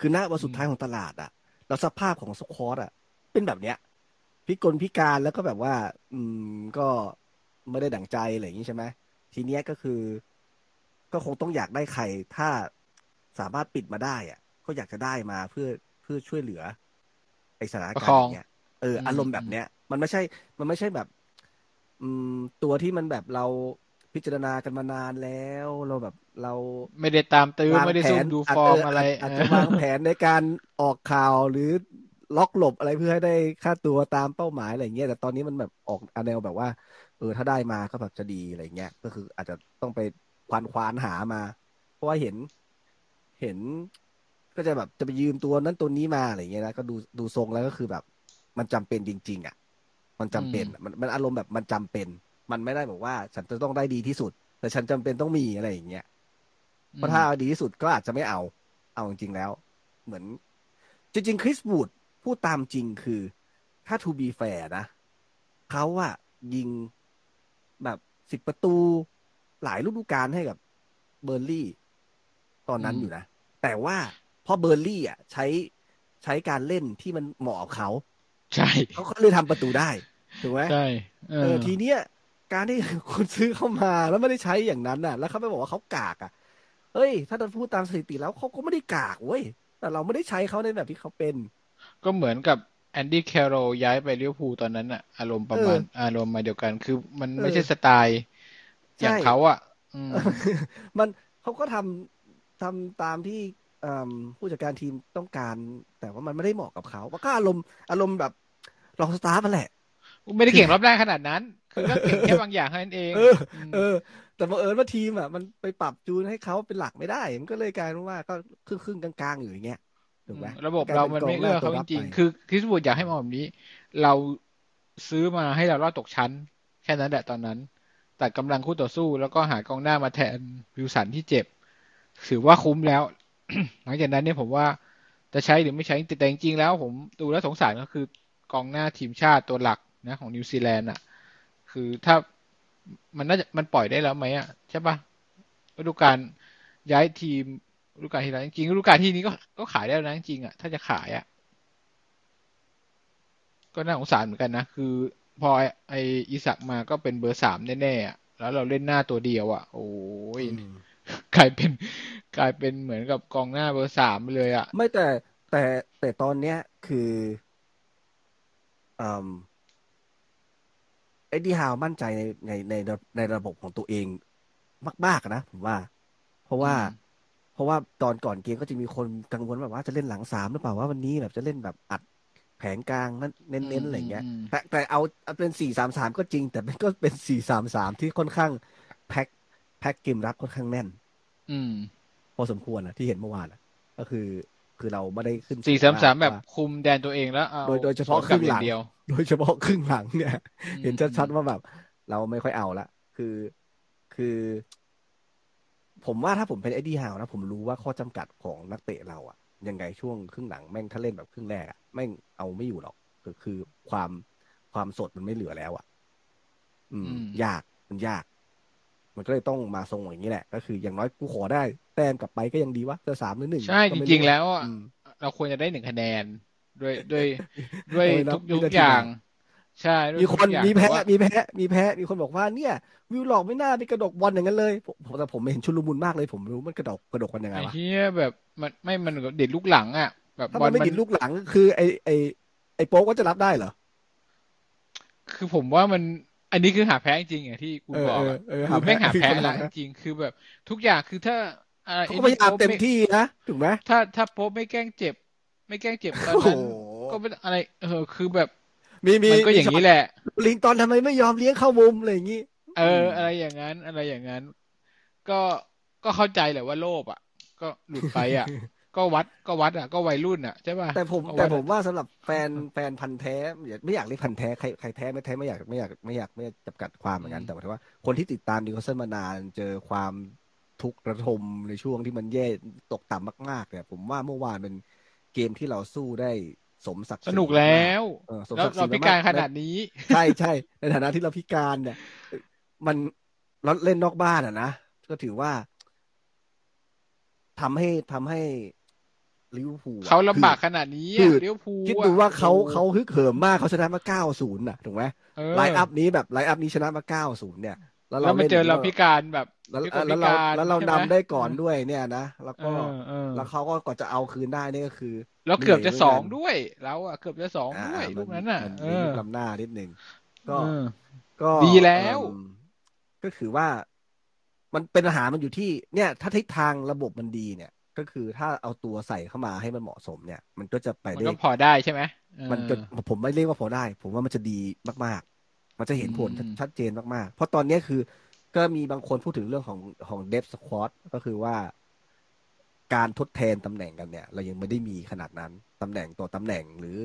คือณวันสุดท้ายของตลาด อะ แล้วสภาพของสควอตอะ เป็นแบบเนี้ย พิกลพิการแล้วก็แบบว่า อืมก็ไม่ได้ดั่งใจอะไรอย่างนี้ใช่ไหมทีเนี้ยก็คือ ก็คงต้องอยากได้ใครถ้าสามารถปิดมาได้อะ ก็อยากจะได้มาเพื่อเพื่อช่วยเหลือไอสถานประการคณ์อองย่างเงี้ยเอออืมอารมณ์แบบเนี้ย มันไม่ใช่ มันไม่ใช่แบบ อืม ตัวที่มันแบบเราพิจารณากันมานานแล้วเราแบบเราไม่ได้ตามตื้อวางไม่ได้แผซุ่มนดูอาจฟอร์มเอะไรอาจจะวางแผนในการออกข่าวหรือ ล็อกหลบอะไรเพื่อให้ได้ค่าตัวตามเป้าหมายอะไรเงี้ยแต่ตอนนี้มันแบบออกแนวแบบว่า เออถ้าได้มาก็แบบจะดีอะไรเงี้ยก็คืออาจจะต้องไปควานควานหามา เพราะว่าเห็นเห็น ก็จะแบบจะไปยืมตัวนั้นตัวนี้มาอะไรเงี้ยนะก็ดูดูทรงแล้วก็คือแบบ มันจำเป็นจริง ๆ อะเมันจำเป็นอะมันมันอารมณ์แบบมันจำเป็น มันไม่ได้บอกว่า ฉันจะต้องได้ดีที่สุด แต่ฉันจำเป็นต้องมีอะไรอย่างเงี้ยเพราะถ้าเอาดีที่สุดก็อาจจะไม่เอา เอาจริงๆแล้ว เหมือนจริงๆคริสบูด พูดตามจริงคือ ถ้า to be fair นะเขาอะยิงแบบสิบประตูหลายฤดูกาลให้กับเบิร์นลี่ย์ ตอนนั้นอืมอยู่นะ แต่ว่าพอเบิร์นลี่ย์อะใช้ใช้การเล่นที่มันเหมาะกับเขา ใช่เขาก็เลยทำประตูได้ ถูกไหมใช่เอเอออทีเนี้ย การที่คุณซื้อเข้ามาแล้วไม่ได้ใช้อย่างนั้นน่ะ แล้วเขาไปบอกว่าเขากากอะเฮ้ย ถ้าเราพูดตามสถิติแล้วเขาก็ไม่ได้กากเว้ยแต่เราไม่ได้ใช้เขาในแบบที่เขาเป็น ก็เหมือนกับแอนดี้แคโรลย้ายไปลิเวอร์พูลตอนนั้นอะอารมณ์ประมาณอารมณ์มาเดียวกัน คือมันไม่ใช่สไตล์อย่างใช่เขาอะอืมมันเขาก็ทำทำตามที่เอิ่มผู้จัดการทีมต้องการ แต่ว่ามันไม่ได้เหมาะกับเขาว่าก็อารมณ์อารมณ์แบบลองสตาฟฟ์มันแหละ ไม่ได้เก่งรอบแรกขนาดนั้น คือก็เก่งแค่บางอย่างเท่านั้นเอง เออมเออ แต่บังเอิญว่าทีมอะมันไปปรับจูนให้เขาเป็นหลักไม่ได้ มันก็เลยกลายเป็นว่าก็ครึ่งครึ่งๆกลางๆอยู่อย่างเงี้ย ถูกไหมระบบเรามันไม่เอื้อเขาจริงๆคือคริสบูดอยากให้มองแบบนี้ เราซื้อมาให้เรารอดตกชั้น แค่นั้นแหละตอนนั้น แต่กำลังคู่ต่อสู้แล้วก็หากองหน้ามาแทนวิวสันที่เจ็บ ถือว่าคุ้มแล้ว หลังจากนั้นเนี่ยผมว่าจะใช้หรือไม่ใช้แต่จริงๆแล้วผมดูแล้วสงสารก็คือกองหน้าทีมชาติตัวหลักนะของนิวซีแลนด์อะ คือถ้ามันน่าจะมันปล่อยได้แล้วไหมอะ ใช่ปะฤดูกาลย้ายทีม ฤดูกาลที่แล้วจริงๆฤดูกาลที่นี้ก็ก็ขายได้แล้วนะจริงๆอะถ้าจะขายอะก็น่าสงสารเหมือนกันนะ คือ พอไอ้ไออิสักมาก็เป็นเบอร์สามแน่ๆอะแล้วเราเล่นหน้าตัวเดียวอะ โอ้ยอืมกลายเป็นกลายเป็นเหมือนกับกองหน้าเบอร์สามไปเลยอะ ไม่แต่แต่แต่ตอนเนี้ยคืออืมเอ็ดดี้ฮาวมั่นใจในในในในระบบของตัวเองมากๆอะนะผมว่า เพราะว่าอืมเพ ราะว่าตอนก่อนเกมก็จะมีคนกังวลแบบว่าจะเล่นหลังสามหรือเปล่าว่าวันนี้แบบจะเล่นแบบอัดแผงกลางนั้นเน้นๆอะไรอย่างเงี้ยอืมแต่แต่เอาเอาเป็นสี่สามสามก็จริง แต่มันก็เป็นสี่สามสามที่ค่อนข้าง pack pack เกมรับค่อนข้างแน่น อืม พอสมควรนะที่เห็นเมื่อวานอะก็คือคือเราไม่ได้ขึ้นสี่สามสามแบบว่คุมแดนตัวเองแล้วเอาโดยโดยเฉพาะสวนกลับครึ่งหลังอย่าเดียวโดยเฉพาะครึ่งหลังเนี่ยอืมเห็นชัดๆว่าแบบ เราไม่ค่อยเอาละคือคือ ผมว่าถ้าผมเป็นเอ็ดดี้ฮาวนะ ผมรู้ว่าข้อจำกัดของนักเตะเราอะยังไงช่วงครึ่งหลังแม่งถ้าเล่นแบบครึ่งแรกอะแม่งเอาไม่อยู่หรอกคือคือความความสดมันไม่เหลือแล้วอะอืมอืมยากมันยาก มันก็เลยต้องมาทรงอย่างนี้แหละ ก็คืออย่างน้อยกูขอได้ แต้มกลับไปก็ยังดีวะจะสามหรือหนึ่งใช่ก็จไม่ริง ๆ แล้วอะอืมเราควรจะได้หนึ่งคะแนนด้วยด้วยด้วยเออนับทุกวิทุนากทีอย่างมา ใช่ด้วยมีคนทุกอย่างมีแพ้ต่ว่ามีแพ้มีแพ้มีคนบอกว่าเนี่ย วิวหลอกไม่น่าไปกระดกบอลอย่างนั้นเลยผมผมแต่ผมเห็นชุลมุนมากเลย ผมรู้มันกระดกกระดกกันยังไงไอ้วะเหี้ยแบบมันไม่มันเด็ดลูกหลังอะแบบถ้าบอมัลนไม่มันติดลูกหลังคือไอไอไอโป๊กก็จะรับได้เหรอ คือผมว่ามันอันนี้คือหาแพ้จริงๆอย่างที่คุณเออบอกเอออะเออคืหาอแม่งหาคือแพ้คนละหาจริงๆคือแบบ ทุกอย่างคือถ้าอะไรเขาก็พยายามเต็มไอ้ที่นะถูกไหมถ้าถ้าโป๊ปไม่แกล้งเจ็บ ไม่แกล้งเจ็บตอนโอ้โหนั้นก็ไม่อะไร เออ คือแบบ มีมีมันก็อย่างนี้แหละ ลิงตอนทำไมไม่ยอมเลี้ยงเข้ามุมอะไรอย่างงี้เออ อะไรอย่างนั้น อะไรอย่างนั้น ก็ก็เข้าใจแหละว่าโลภอะ ก็หลุดไปอะ ก็วัดก็วัดอะ ก็วัยรุ่นอะใช่ป่ะแต่ผมก็แต่วัดผอะมว่าสำหรับแฟนแฟนพันธ์แท้อย่าไม่อยากเรียกพันธ์แท้ใครใครแท้ไม่แท้ไม่อยากไม่อยากไม่อยากไม่อยากจำกัดความเหมือนกันแต่หมายถึงว่า คนที่ติดตามดิวคาสเซิลมานานเจอความทุกข์ระทมในช่วงที่มันแย่ตกต่ำมากๆเนี่ยผมว่าเมื่อวานเป็นเกมที่เราสู้ได้ สมศักดิ์ศรีสนุกแล้วเออสมศักดิ์ศเราพิการขนาดนี้ ใช่ใช่ในฐานะที่เราพิการเนี่ย มันเราเล่นนอกบ้านอะนะก็ถือว่าทำให้ทำให้ลิเวอร์พูลอะเขาลำบากคือขนาดนี้คือะอเลี้ยวภูลคิดอะดูว่าเขาโอ้โหเขาฮึกเหิมมากเขาชนะมาเก้าศูนย์น่ะถูกไหมเออ line up นี้แบบ line up นี้ชนะมาเก้าศูนย์เนี่ย แล้วแล้เราวมาเล่นเจอเราพิการแบบ แล้วพิกลแล้วพิเราการแล้วเราใช่นำไหมได้ก่อนด้วยเนี่ยนะแล้วเอก็อเออแล้วเขาก็ก่อนจะเอาคืนได้นี่ก็คือแล้วเกือบจะหนื่สยองหมืนกันด้วยเราอะเกือบจะสองอ่าด้วยมัลูกนั้นน่ะมันเอมีอลูกล้ำหน้านิดนึงก็เออก็ดีแล้วเอิ่มก็คือว่า มันเป็นปัญหามันอยู่ที่ เนี่ย ถ้าทิศทางระบบมันดีเนี่ย ก็คือถ้าเอาตัวใส่เข้ามาให้มันเหมาะสมเนี่ย มันก็จะไปมันได้ก็พอได้ใช่ไหมเออมันจะผมไม่เรียกว่าพอได้ ผมว่ามันจะดีมาก ๆ มันจะเห็นผลอืมชัดเจนมากๆ เพราะตอนนี้คือ ก็มีบางคนพูดถึงเรื่องของของเดฟสควอตก็คือว่าการทดแทนตำแหน่งกันเนี่ย เรายังไม่ได้มีขนาดนั้นตำแหน่งต่อตำแหน่งหรือ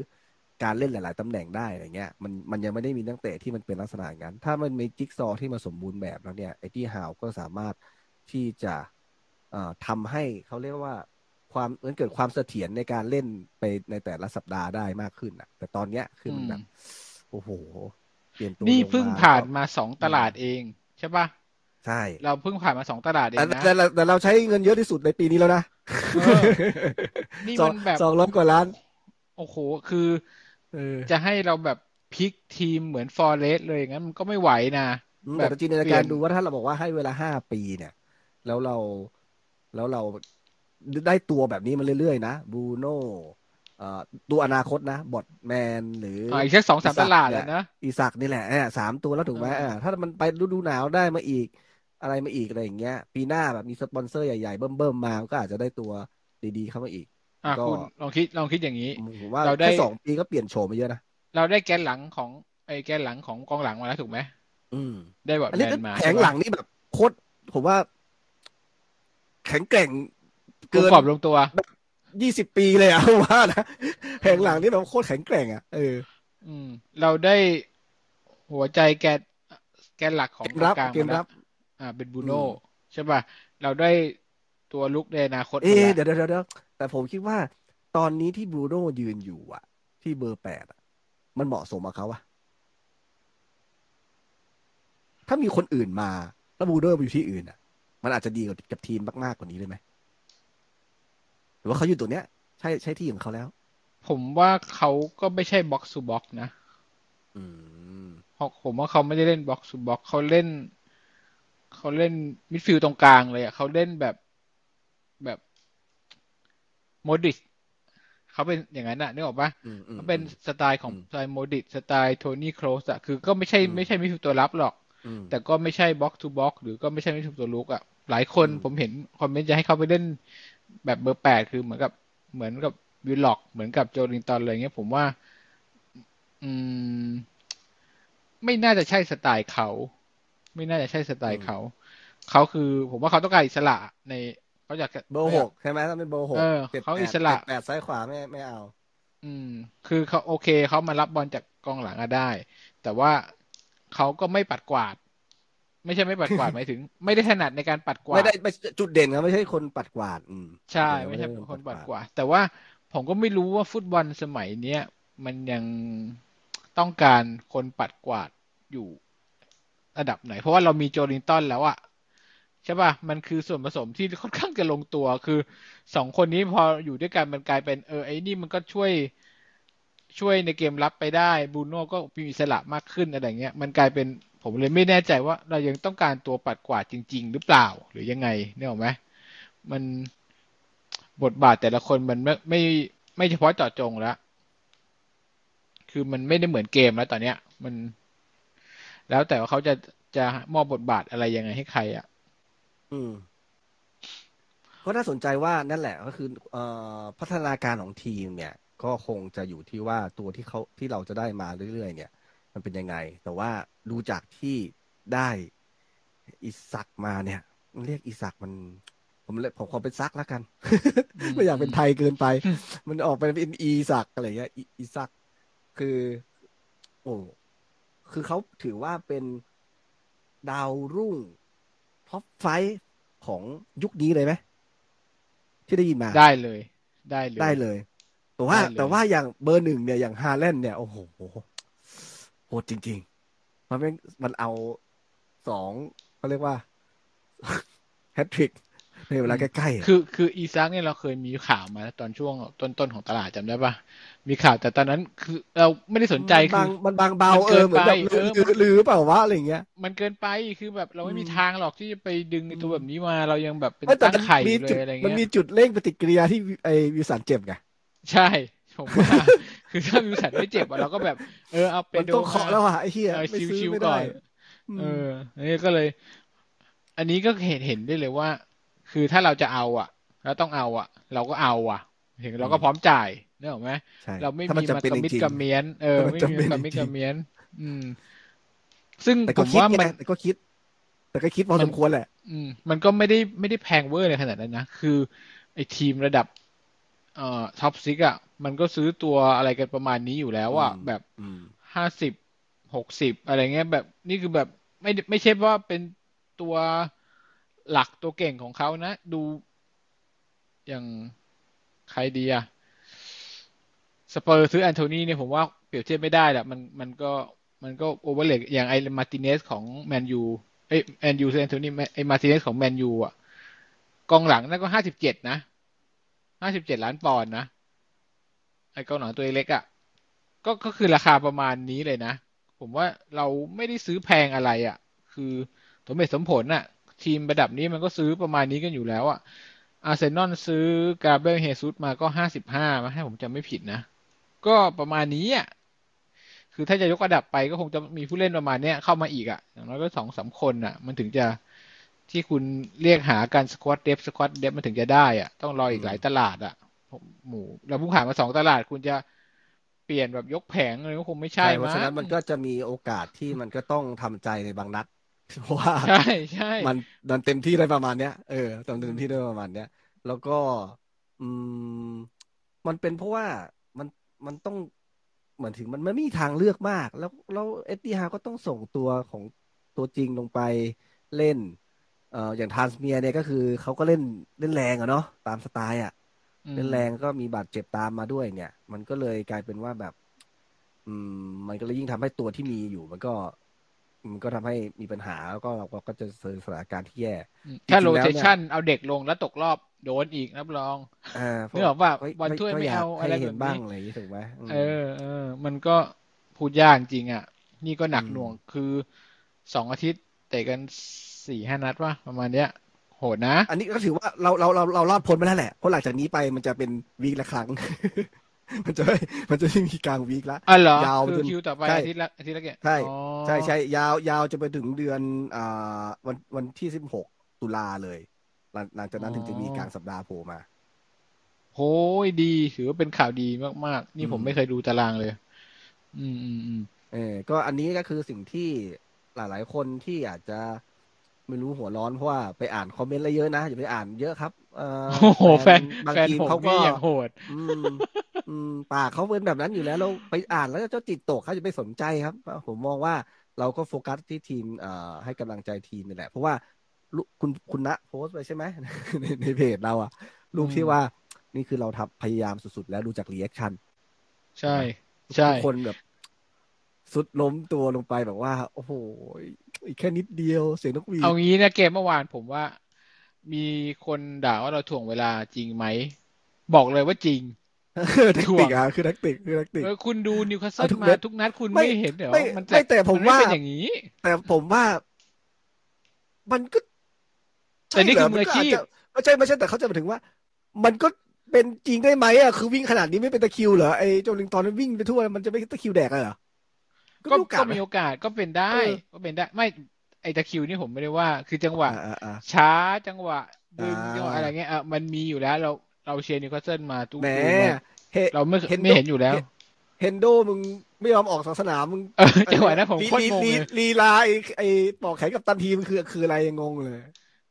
การเล่นหลาย ๆตำแหน่งได้อะไรเงี้ยมันมันยังไม่ได้มีนักเตะที่มันเป็นลักษณะอย่างนั้น ถ้ามันมีจิ๊กซอว์ที่มาสมบูรณ์แบบแล้วเนี่ยไอ้ที่ฮาวก็สามารถที่จะเอ่อทำให้เขาเรียกว่าความมันเกิดความเสถียรในการเล่นไปในแต่ละสัปดาห์ได้มากขึ้นอะ แต่ตอนเนี้ยคือมันแบบโอ้โหเปลี่ยนตัวนี่ลงเพิ่งมาผ่านก็มาสองตลาดเอง ใช่ปะใช่ เราเพิ่งผ่านมาสองตลาดเอแต่งนะแต่แต่แต่เราใช้เงินเยอะที่สุดในปีนี้แล้วนะเออนี่สอมังนแบบสองร้อยกว่าล้าน โอ้โห คือเออจะให้เราแบบพลิกทีมเหมือนฟอร์เรสเลยงั้นมันก็ไม่ไหวนะอืมแบบแต่จินตนาเปลี่การยนดูว่าถ้าเราบอกว่าให้เวลาห้าปีเนี่ย แล้วเราแล้วเราได้ตัวแบบนี้มาเรื่อยๆนะบูโน่ เอ่อตัวอนาคตนะบอทแมนหรืออ่าอีกแค่สองสามอิสัตกลาดเนี่แล้ยวนะอีสักนี่แหละเนี่ยสามตัวแล้วถูกไหมเอออ่าถ้ามันไปฤดูหนาวได้มาอีกอะไรมาอีกอะไรอย่างเงี้ย ปีหน้าแบบมีสปอนเซอร์ใหญ่ๆเบิ่มๆมาก็อาจจะได้ตัวดีๆเข้ามาอีกอะก็คุณลองคิดลองคิดอย่างนี้ผมว่าเราได้แค่สองปีก็เปลี่ยนโฉมไปเยอะนะเราได้แกนหลังของไอ้แกนหลังของกองหลังมาแล้วถูกไหมอืม ได้บอดอันแมนี้นมาแผงหลังนี่แบบโคตรผมว่า แข็งแกร่ง เกิเกินนกรอบลงตัว ยี่สิบปีเลยอะผมว่านะแผงหลังนี่แบบโคตรแข็งแกร่งอะเออ อืม เราได้หัวใจแกนแกนหลักของเกมรับกองกลางเกมรับาแล้วอ่า เป็นบูโน่อืมใช่ป่ะ เราได้ตัวลุกในอนาคตเอ๊ะมาเดี๋แล้ยววเดี๋ยวเดี๋ยวแต่ผมคิดว่า ตอนนี้ที่บรูโน่ยืนอยู่อะที่เบอร์แปดอะมันเหมาะสมกับเขาอะถ้ามีคนอื่นมา แล้วบรูโน่ไปอยู่ที่อื่นอะมันอาจจะดีกับกับทีมมาก ๆ กว่านี้เลยไหมห รือว่าเขาอยู่ตัวเนี้ย ใช่ใช่ที่ของเขาแล้ว ผมว่าเขาก็ไม่ใช่ box to box นะอืมเพราะผมว่าเขาไม่ได้เล่น box to box เขาเล่น เขาเล่นมิดฟิลด์ตรงกลางเลยอะเขาเล่นแบบแบบโมดริชเขาเป็นอย่างนั้นอะนึกออกปะอืมอืมเขาเป็นสไตล์ของอืมสไตล์โมดริชสไตล์โทนี่โครสอะคือก็ไม่ใช่อืมไม่ใช่มิดฟิลด์ตัวรับหรอกอืมแต่ก็ไม่ใช่ box to box หรือก็ไม่ใช่มิดฟิลด์ตัวรุกอะหลายคนอืมผมเห็นคอมเมนต์จะให้เขาไปเล่น แบบเบอร์แปดคือเหมือนกับเหมือนกับวิลล็อก เหมือนกับโจลิงตันอะไรเงี้ยผมว่า อืม ไม่น่าจะใช่สไตล์เขา ไม่น่าจะใช่สไตล์เขาเขาคือ ผมว่าเขาต้องการอิสระในเขาอยากจะเบอร์หกใช่ไหมถ้าเป็นเบอร์หกเออจ็ดเขาแปดอิสระเจ็ดแปดซ้ายขวาไม่ไม่เอา อืม คือเขาโอเคเขามารับบอลจากกองหลังอะได้ แต่ว่าเขาก็ไม่ปัดกวาด ไม่ใช่ไม่ปัดกวาดหมายถึง ไม่ได้ถนัดในการปัดกวาไม่ดได้ไม่จุดเด่นเขาไม่ใช่คนปัดกวาด อืมใช่ไม่ใช่คนปัดกวาด แต่ว่าผมก็ไม่รู้ว่าฟุตบอลสมัยเนี้ยมันยังต้องการคนปัดกวาดอยู่ระดับไหน เพราะว่าเรามีโจลิงตันแล้วอะใช่ป่ะ มันคือส่วนผสมที่ค่อนข้างจะลงตัวคือสองคนนี้พออยู่ด้วยกันมันกลายเป็นเออไอ้นี่มันก็ช่วยช่วยในเกมรับไปได้บรูโน่ก็มีอิสระมากขึ้นอะไรเงี้ย มันกลายเป็น ผมเลยไม่แน่ใจว่าเรายังต้องการตัวปัดกวาดจริง ๆ หรือเปล่า หรือยังไงเนี่ยหรอไหมมันบทบาทแต่ละคนมันไม่ไม่ไม่เฉพาะเจาะจงแล้วคือมันไม่ได้เหมือนเกมแล้วตอนเนี้ย มัน แล้วแต่ว่าเขาจะจะมอบบทบาทอะไรยังไงให้ใครอะ อืมก็น่าสนใจว่านั่นแหละก็คือเอ่อพัฒนาการของทีมเนี่ย ก็คงจะอยู่ที่ว่าตัวที่เขาที่เราจะได้มาเรื่อยๆเนี่ย มันเป็นยังไง แต่ว่าดูจากที่ได้อิสักมาเนี่ยเรียกอิสักมัน ผมเลยผมขอเป็นอิซัคแล้วกันอืมไม่อยากเป็นไทยเกินไปอืมมันออกไปเป็นอีซัคอะไรเงี้ยอีอีซัคคือ โอ้คือเขาถือว่าเป็นดาวรุ่ง top five ของยุคนี้เลยไหมที่ได้ยินมา ได้เลย ได้เลย ได้เลย แต่ว่าได้เลยแต่ว่าอย่างเบอร์หนึ่งเนี่ยอย่างฮาแลนด์เนี่ย โอ้โห โหดจริง ๆ มันเป็นมันเอาสองเขาเรียกว่าแฮตทริกในเวลาใกล้ๆอะคือคืออีซักเนี่ยเราเคยมีข่าวมาตอนช่วงต้นๆของตลาดจำได้ปะมีข่าวแต่ตอนนั้นคือเราไม่ได้สนใจมันคืบางอมันบางเบามันเอเกิอนเหมือนแบบไปลือเออลือลือเปล่าวะอะไรอย่างเงี้ย มันเกินไปคือแบบเราไม่มีอืมทางหรอกที่จะไปดึงไอ้ตัวแบบนี้มาเรายังแบบเป็นเอ้ยแต่ตั้งมันไข่อมียู่เลจุดยอะไรมันเงี้มียจุดเร่งปฏิกิริยาที่ไอวิวสันเจ็บไง ใช่ ผมว่า คือถ้ามีสัตว์ไม่เจ็บอะเราก็แบบ เออเอาเปมันโดต้องเคาะมาแล้วอะไอ้เหี้ยเออไม่ซื้อชิวไม่ๆก่ได้อนอืมเอออันนี้ก็เลย อันนี้ก็เห็นเห็นได้เลยว่า คือถ้าเราจะเอาอะเราต้องเอาอะ เราก็เอาอะถึงเราก็พร้อมจ่ายนึกออกไหมใช่เราไม่ถ้ามันมีจำมาเป็นกระจมิดริงกระเมียนเออถ้ามันไม่จำมีเป็นกระมิดจริงๆกระเมียนอืม ซึ่งแต่ผก็มคิดว่าไงมันแต่ก็คิด แต่ก็คิดพอสมควรแหละ อืม มันก็ไม่ได้ไม่ได้แพงเวอร์เลยขนาดนั้นนะ คือ ไอ้ทีมระดับ เอ่อ top six อะ มันก็ซื้อตัวอะไรกันประมาณนี้อยู่แล้วอะแบบห้าสิบหกสิบอะไรเงี้ยแบบนี่คือแบบไม่ไม่ใช่ว่าเป็นตัวหลักตัวเก่งของเขานะ ดูอย่างใครดีอะสเปอร์ซื้อแอนโทนีเนี่ยผมว่าเปรียบเทียบไม่ได้แหละมันมันก็มันก็โอเวอร์เลกอย่างไอมาร์ติเนซของแมนยูไอแมนยูซื้อแอนโทนีไอมาร์ติเนซของแมนยูอะกองหลังนั่นก็ห้าสิบเจ็ดนะ ห้าสิบเจ็ดล้านปอนด์นะ ไอเกองหลังตัวเล็กอะ ก็ก็คือราคาประมาณนี้เลยนะ ผมว่าเราไม่ได้ซื้อแพงอะไรอะ คือสมเหตุสมผลอะ ทีมระดับนี้มันก็ซื้อประมาณนี้กันอยู่แล้วอะ อาร์เซนอลซื้อกาเบรเฮซุสมาก็ห้าสิบห้ามาให้ผมจำไม่ผิดนะ ก็ประมาณนี้อะคือถ้าจะยกระดับไปก็คงจะมีผู้เล่นประมาณเนี้ยเข้ามาอีกอะอย่างน้อยก็สองสาคนอะ มันถึงจะ ที่คุณเรียกหาการสควอตเดฟสควอตเดฟมันถึงจะได้อะต้องรออีกหลายตลาดอะหมูเราผู้ผ่านมาสองตลาดคุณจะเปลี่ยนแบบยกแผงเลยก็คงไม่ใช่เพราะฉะนั้นมันก็จะมีโอกาสที่มันก็ต้องทำใจในบางนัดเพราะว่าใช่ใช่มันมันเต็มที่ได้ประมาณเนี้ยเออเต็มที่ได้ประมาณเนี้ยแล้วก็ อืม มันเป็นเพราะว่ามันมันต้องเหมือนถึงมันไม่มีทางเลือกมาก แล้วแล้วเอ็ดดี้ฮาก็ต้องส่งตัวของตัวจริงลงไปเล่น เอ่ออย่างทานสเมียเนี่ยก็คือเขาก็เล่นเล่นแรงอะเนาะตามสไตล์อะเล่นแรงก็มีบาดเจ็บตามมาด้วยเนี่ย มันก็เลยกลายเป็นว่าแบบ อืม มันก็เลยยิ่งทำให้ตัวที่มีอยู่ มันก็ มันก็ทำให้มีปัญหาแล้วก็เราก็จะเจอสถานการณ์ที่แย่ถ้าโรเทชันเอาเด็กลงแล้วตกรอบโดนอีกรับรองนี่บอกว่าบอลถ้วยไม่เอาอะไรแบบนี้อะไรถูกไหมเออเออมันก็พูดยากจริงอะ นี่ก็หนักหน่วงคือสองอาทิตย์เตะกันสี่ห้านัดว่าประมาณเนี้ย โหดนะ อันนี้ก็ถือว่าเราเราเราเรารอดพ้นไปแล้วแหละเพราะหลังจากนี้ไปมันจะเป็นวีคละครั้ง มันจะมันจะมีกลางวีคละอ๋อเหรอยาวคือคิวต่อไปอาทิตย์ละอาทิตย์ละแกใช่ใช่ใช่ยาวยาวจะไปถึงเดือนอ่าวันวันที่สิบหกตุลาเลยหลังจากนั้นถึงจะมีกลางสัปดาห์โผล่มาโหยดีถือว่าเป็นข่าวดีมากๆ นี่ผมไม่เคยดูตารางเลย อืมอืมอืมเออก็อันนี้ก็คือสิ่งที่ หลาย ๆ คนที่อาจจะไม่รู้หัวร้อนเพราะว่าไปอ่านคอมเมนต์อะไรเยอะนะอย่าไปอ่านเยอะครับเออโหแฟนบางทีเขาก็โหดอืมปากเขาเป็นแบบนั้นอยู่แล้วเราไปอ่านแล้วเจ้าจิตตกเขาจะไปสนใจครับ ผมมองว่าเราก็โฟกัสที่ทีมเอ่อให้กำลังใจทีมนี่แหละ เพราะว่าคุณคุณณโพสต์ไปใช่ไหมในในเพจเราอะรูปที่ว่านี่คือเราทำพยายามสุดๆแล้วดูจาก reaction ใช่ ใช่คนแบบ สุดล้มตัวลงไปแบบว่า โอ้โหอีกแค่นิดเดียวเสียงนกหวีดเอางี้นะเกมเมื่อวานผมว่า มีคนด่าว่าเราถ่วงเวลาจริงไหม บอกเลยว่าจริงแท็กติกอะคือแท็กติกคือแท็กติกเออคุณดูนิวคาสเซิลมาทุกนัดคุณไม่เห็นเหรอมันไม่แต่ผมว่าเป็นอย่างนี้ แต่ผมว่า มันก็แต่นี่คือมืออาชีพไม่ใช่ไม่ใช่แต่เขาจะมาถึงว่า มันก็เป็นจริงได้ไหมอะคือวิ่งขนาดนี้ไม่เป็นตะคิวเหรอไอ้โจลิงตอนนั้นวิ่งไปทั่วมันจะไม่ตะคิวแดกเหรอ ก็ก็มีโอกาสก็เป็นได้ก็เป็นได้ไม่ไอ้ตะคิวนี่ผมไม่ได้ว่า คือจังหวะช้าจังหวะดึงจังหวะอะไรเงี้ยอะมันมีอยู่แล้วเราเราเชียร์นิวคาสเซิลมาทุกปีเราไม่ไม่เห็นอยู่แล้ว เฮนโดมึงไม่ยอมออกสนามมึงจังหวะนั้นผมโคตรงงเลยลีลาไอ้ไอ้ปอกแขนกับตันทีมคือคืออะไรงงเลย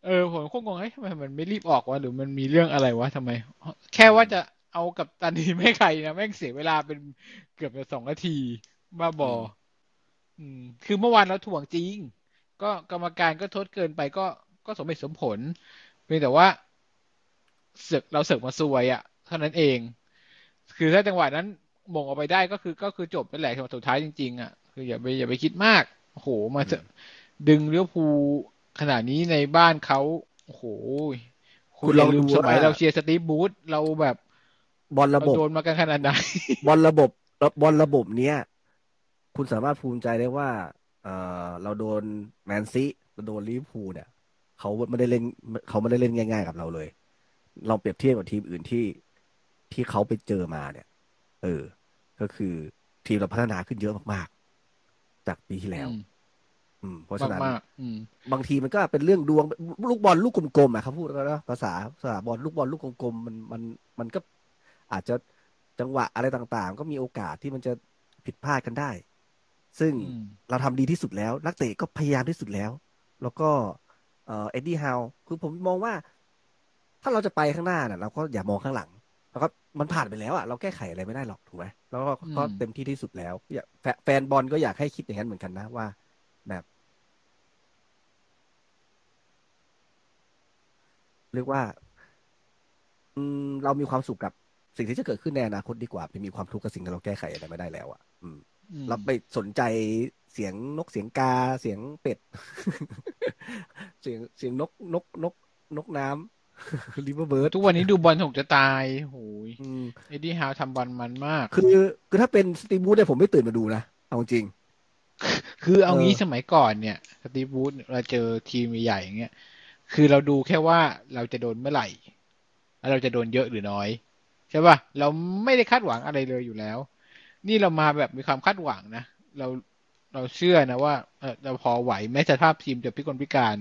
เออผมโคตรงงเฮ้ยทำไมมันไม่รีบออกวะหรือมันมีเรื่องอะไรวะทำไม แค่ว่าจะเอากับตันทีมให้ใครนะแม่งเสียเวลาเป็นเกือบจะสองนาทีบ้าบอ อืม คือเมื่อวานเราถ่วงจริง ก็กรรมการก็โทษเกินไปก็ก็สมเหตุสมผลเพียงแต่ว่าเสือกเราเสือกมาซวยอะ่ะเท่านั้นเอง คือถ้าจังหวะนั้นมงออกไปได้ก็คือก็คือจบไปแหละสุดท้ายจริงๆอะ่ะคืออย่าไปอย่าไปคิดมากโอ้โหมาดึงเลี้ยวภูขนาดนี้ในบ้านเขาโอ้โหคุณลองดูสมัยเราเชียร์สตีฟบูธเราแบบบอลระบบโดนมากันขนาดไหนบอลระบบบอลระบบเนี้ย คุณสามารถภูมิใจได้ว่า เออเราโดนแมนซีเราโดนลิเวอร์พูลเนี่ยเขาไม่ได้เล่นเขาไม่ได้เล่นง่าย ๆ กับเราเลยลองเปรียบเทียบกับทีมอื่นที่ที่เขาไปเจอมาเนี่ย เออ ก็คือทีมเราพัฒนาขึ้นเยอะมากๆ จากปีที่แล้ว อืม เพราะฉะนั้นบางทีมันก็เป็นเรื่องดวง ลูกบอลลูกกลมๆอะเขาพูดแล้วนะภาษาภาษาบอลลูกบอลลูกกลมๆมันมันมันก็อาจจะจังหวะอะไรต่างๆ ก็มีโอกาสที่มันจะผิดพลาดกันได้ ซึ่งเราทำดีที่สุดแล้ว นักเตะก็พยายามที่สุดแล้ว แล้วก็เอ็ดดี้ฮาวคือผมมองว่า ถ้าเราจะไปข้างหน้าเนี่ยเราก็อย่ามองข้างหลังแล้วก็มันผ่านไปแล้วอะเราแก้ไขอะไรไม่ได้หรอกถูกไหมแล้วก็อืมก็เต็มที่ที่สุดแล้วอยากแฟแฟนบอลก็อยากให้คิดอย่างนั้นเหมือนกันนะว่า แบบ เรียกว่าอืมเรามีความสุขกับสิ่งที่จะเกิดขึ้นในอนาคตดีกว่าไปมีความทุกข์กับสิ่งที่เราแก้ไขอะไรไม่ได้แล้วอะ อืมอืม เราไปสนใจเสียงนกเสียงกาเสียงเป็ด เสียงเสียงนกนกนกนกน้ำ liver bird ทุกวันนี้ดูบอลถูกจะตายโหยอืมเอ็ดดี้ฮาวทำบอลมันมาก คือ คือถ้าเป็นสตีฟบรูซเนี่ยผมไม่ตื่นมาดูนะ เอาจริง คือเอาเอองี้สมัยก่อนเนี่ยสตีฟบรูซเราเจอทีมใหญ่ๆอย่างเงี้ยคือเราดูแค่ว่าเราจะโดนเมื่อไหร่ แล้วเราจะโดนเยอะหรือน้อย ใช่ป่ะ เราไม่ได้คาดหวังอะไรเลยอยู่แล้ว นี่เรามาแบบมีความคาดหวังนะ เราเราเชื่อนะว่าเราพอไหวแม้สภาพทีมจะพิกลพิการ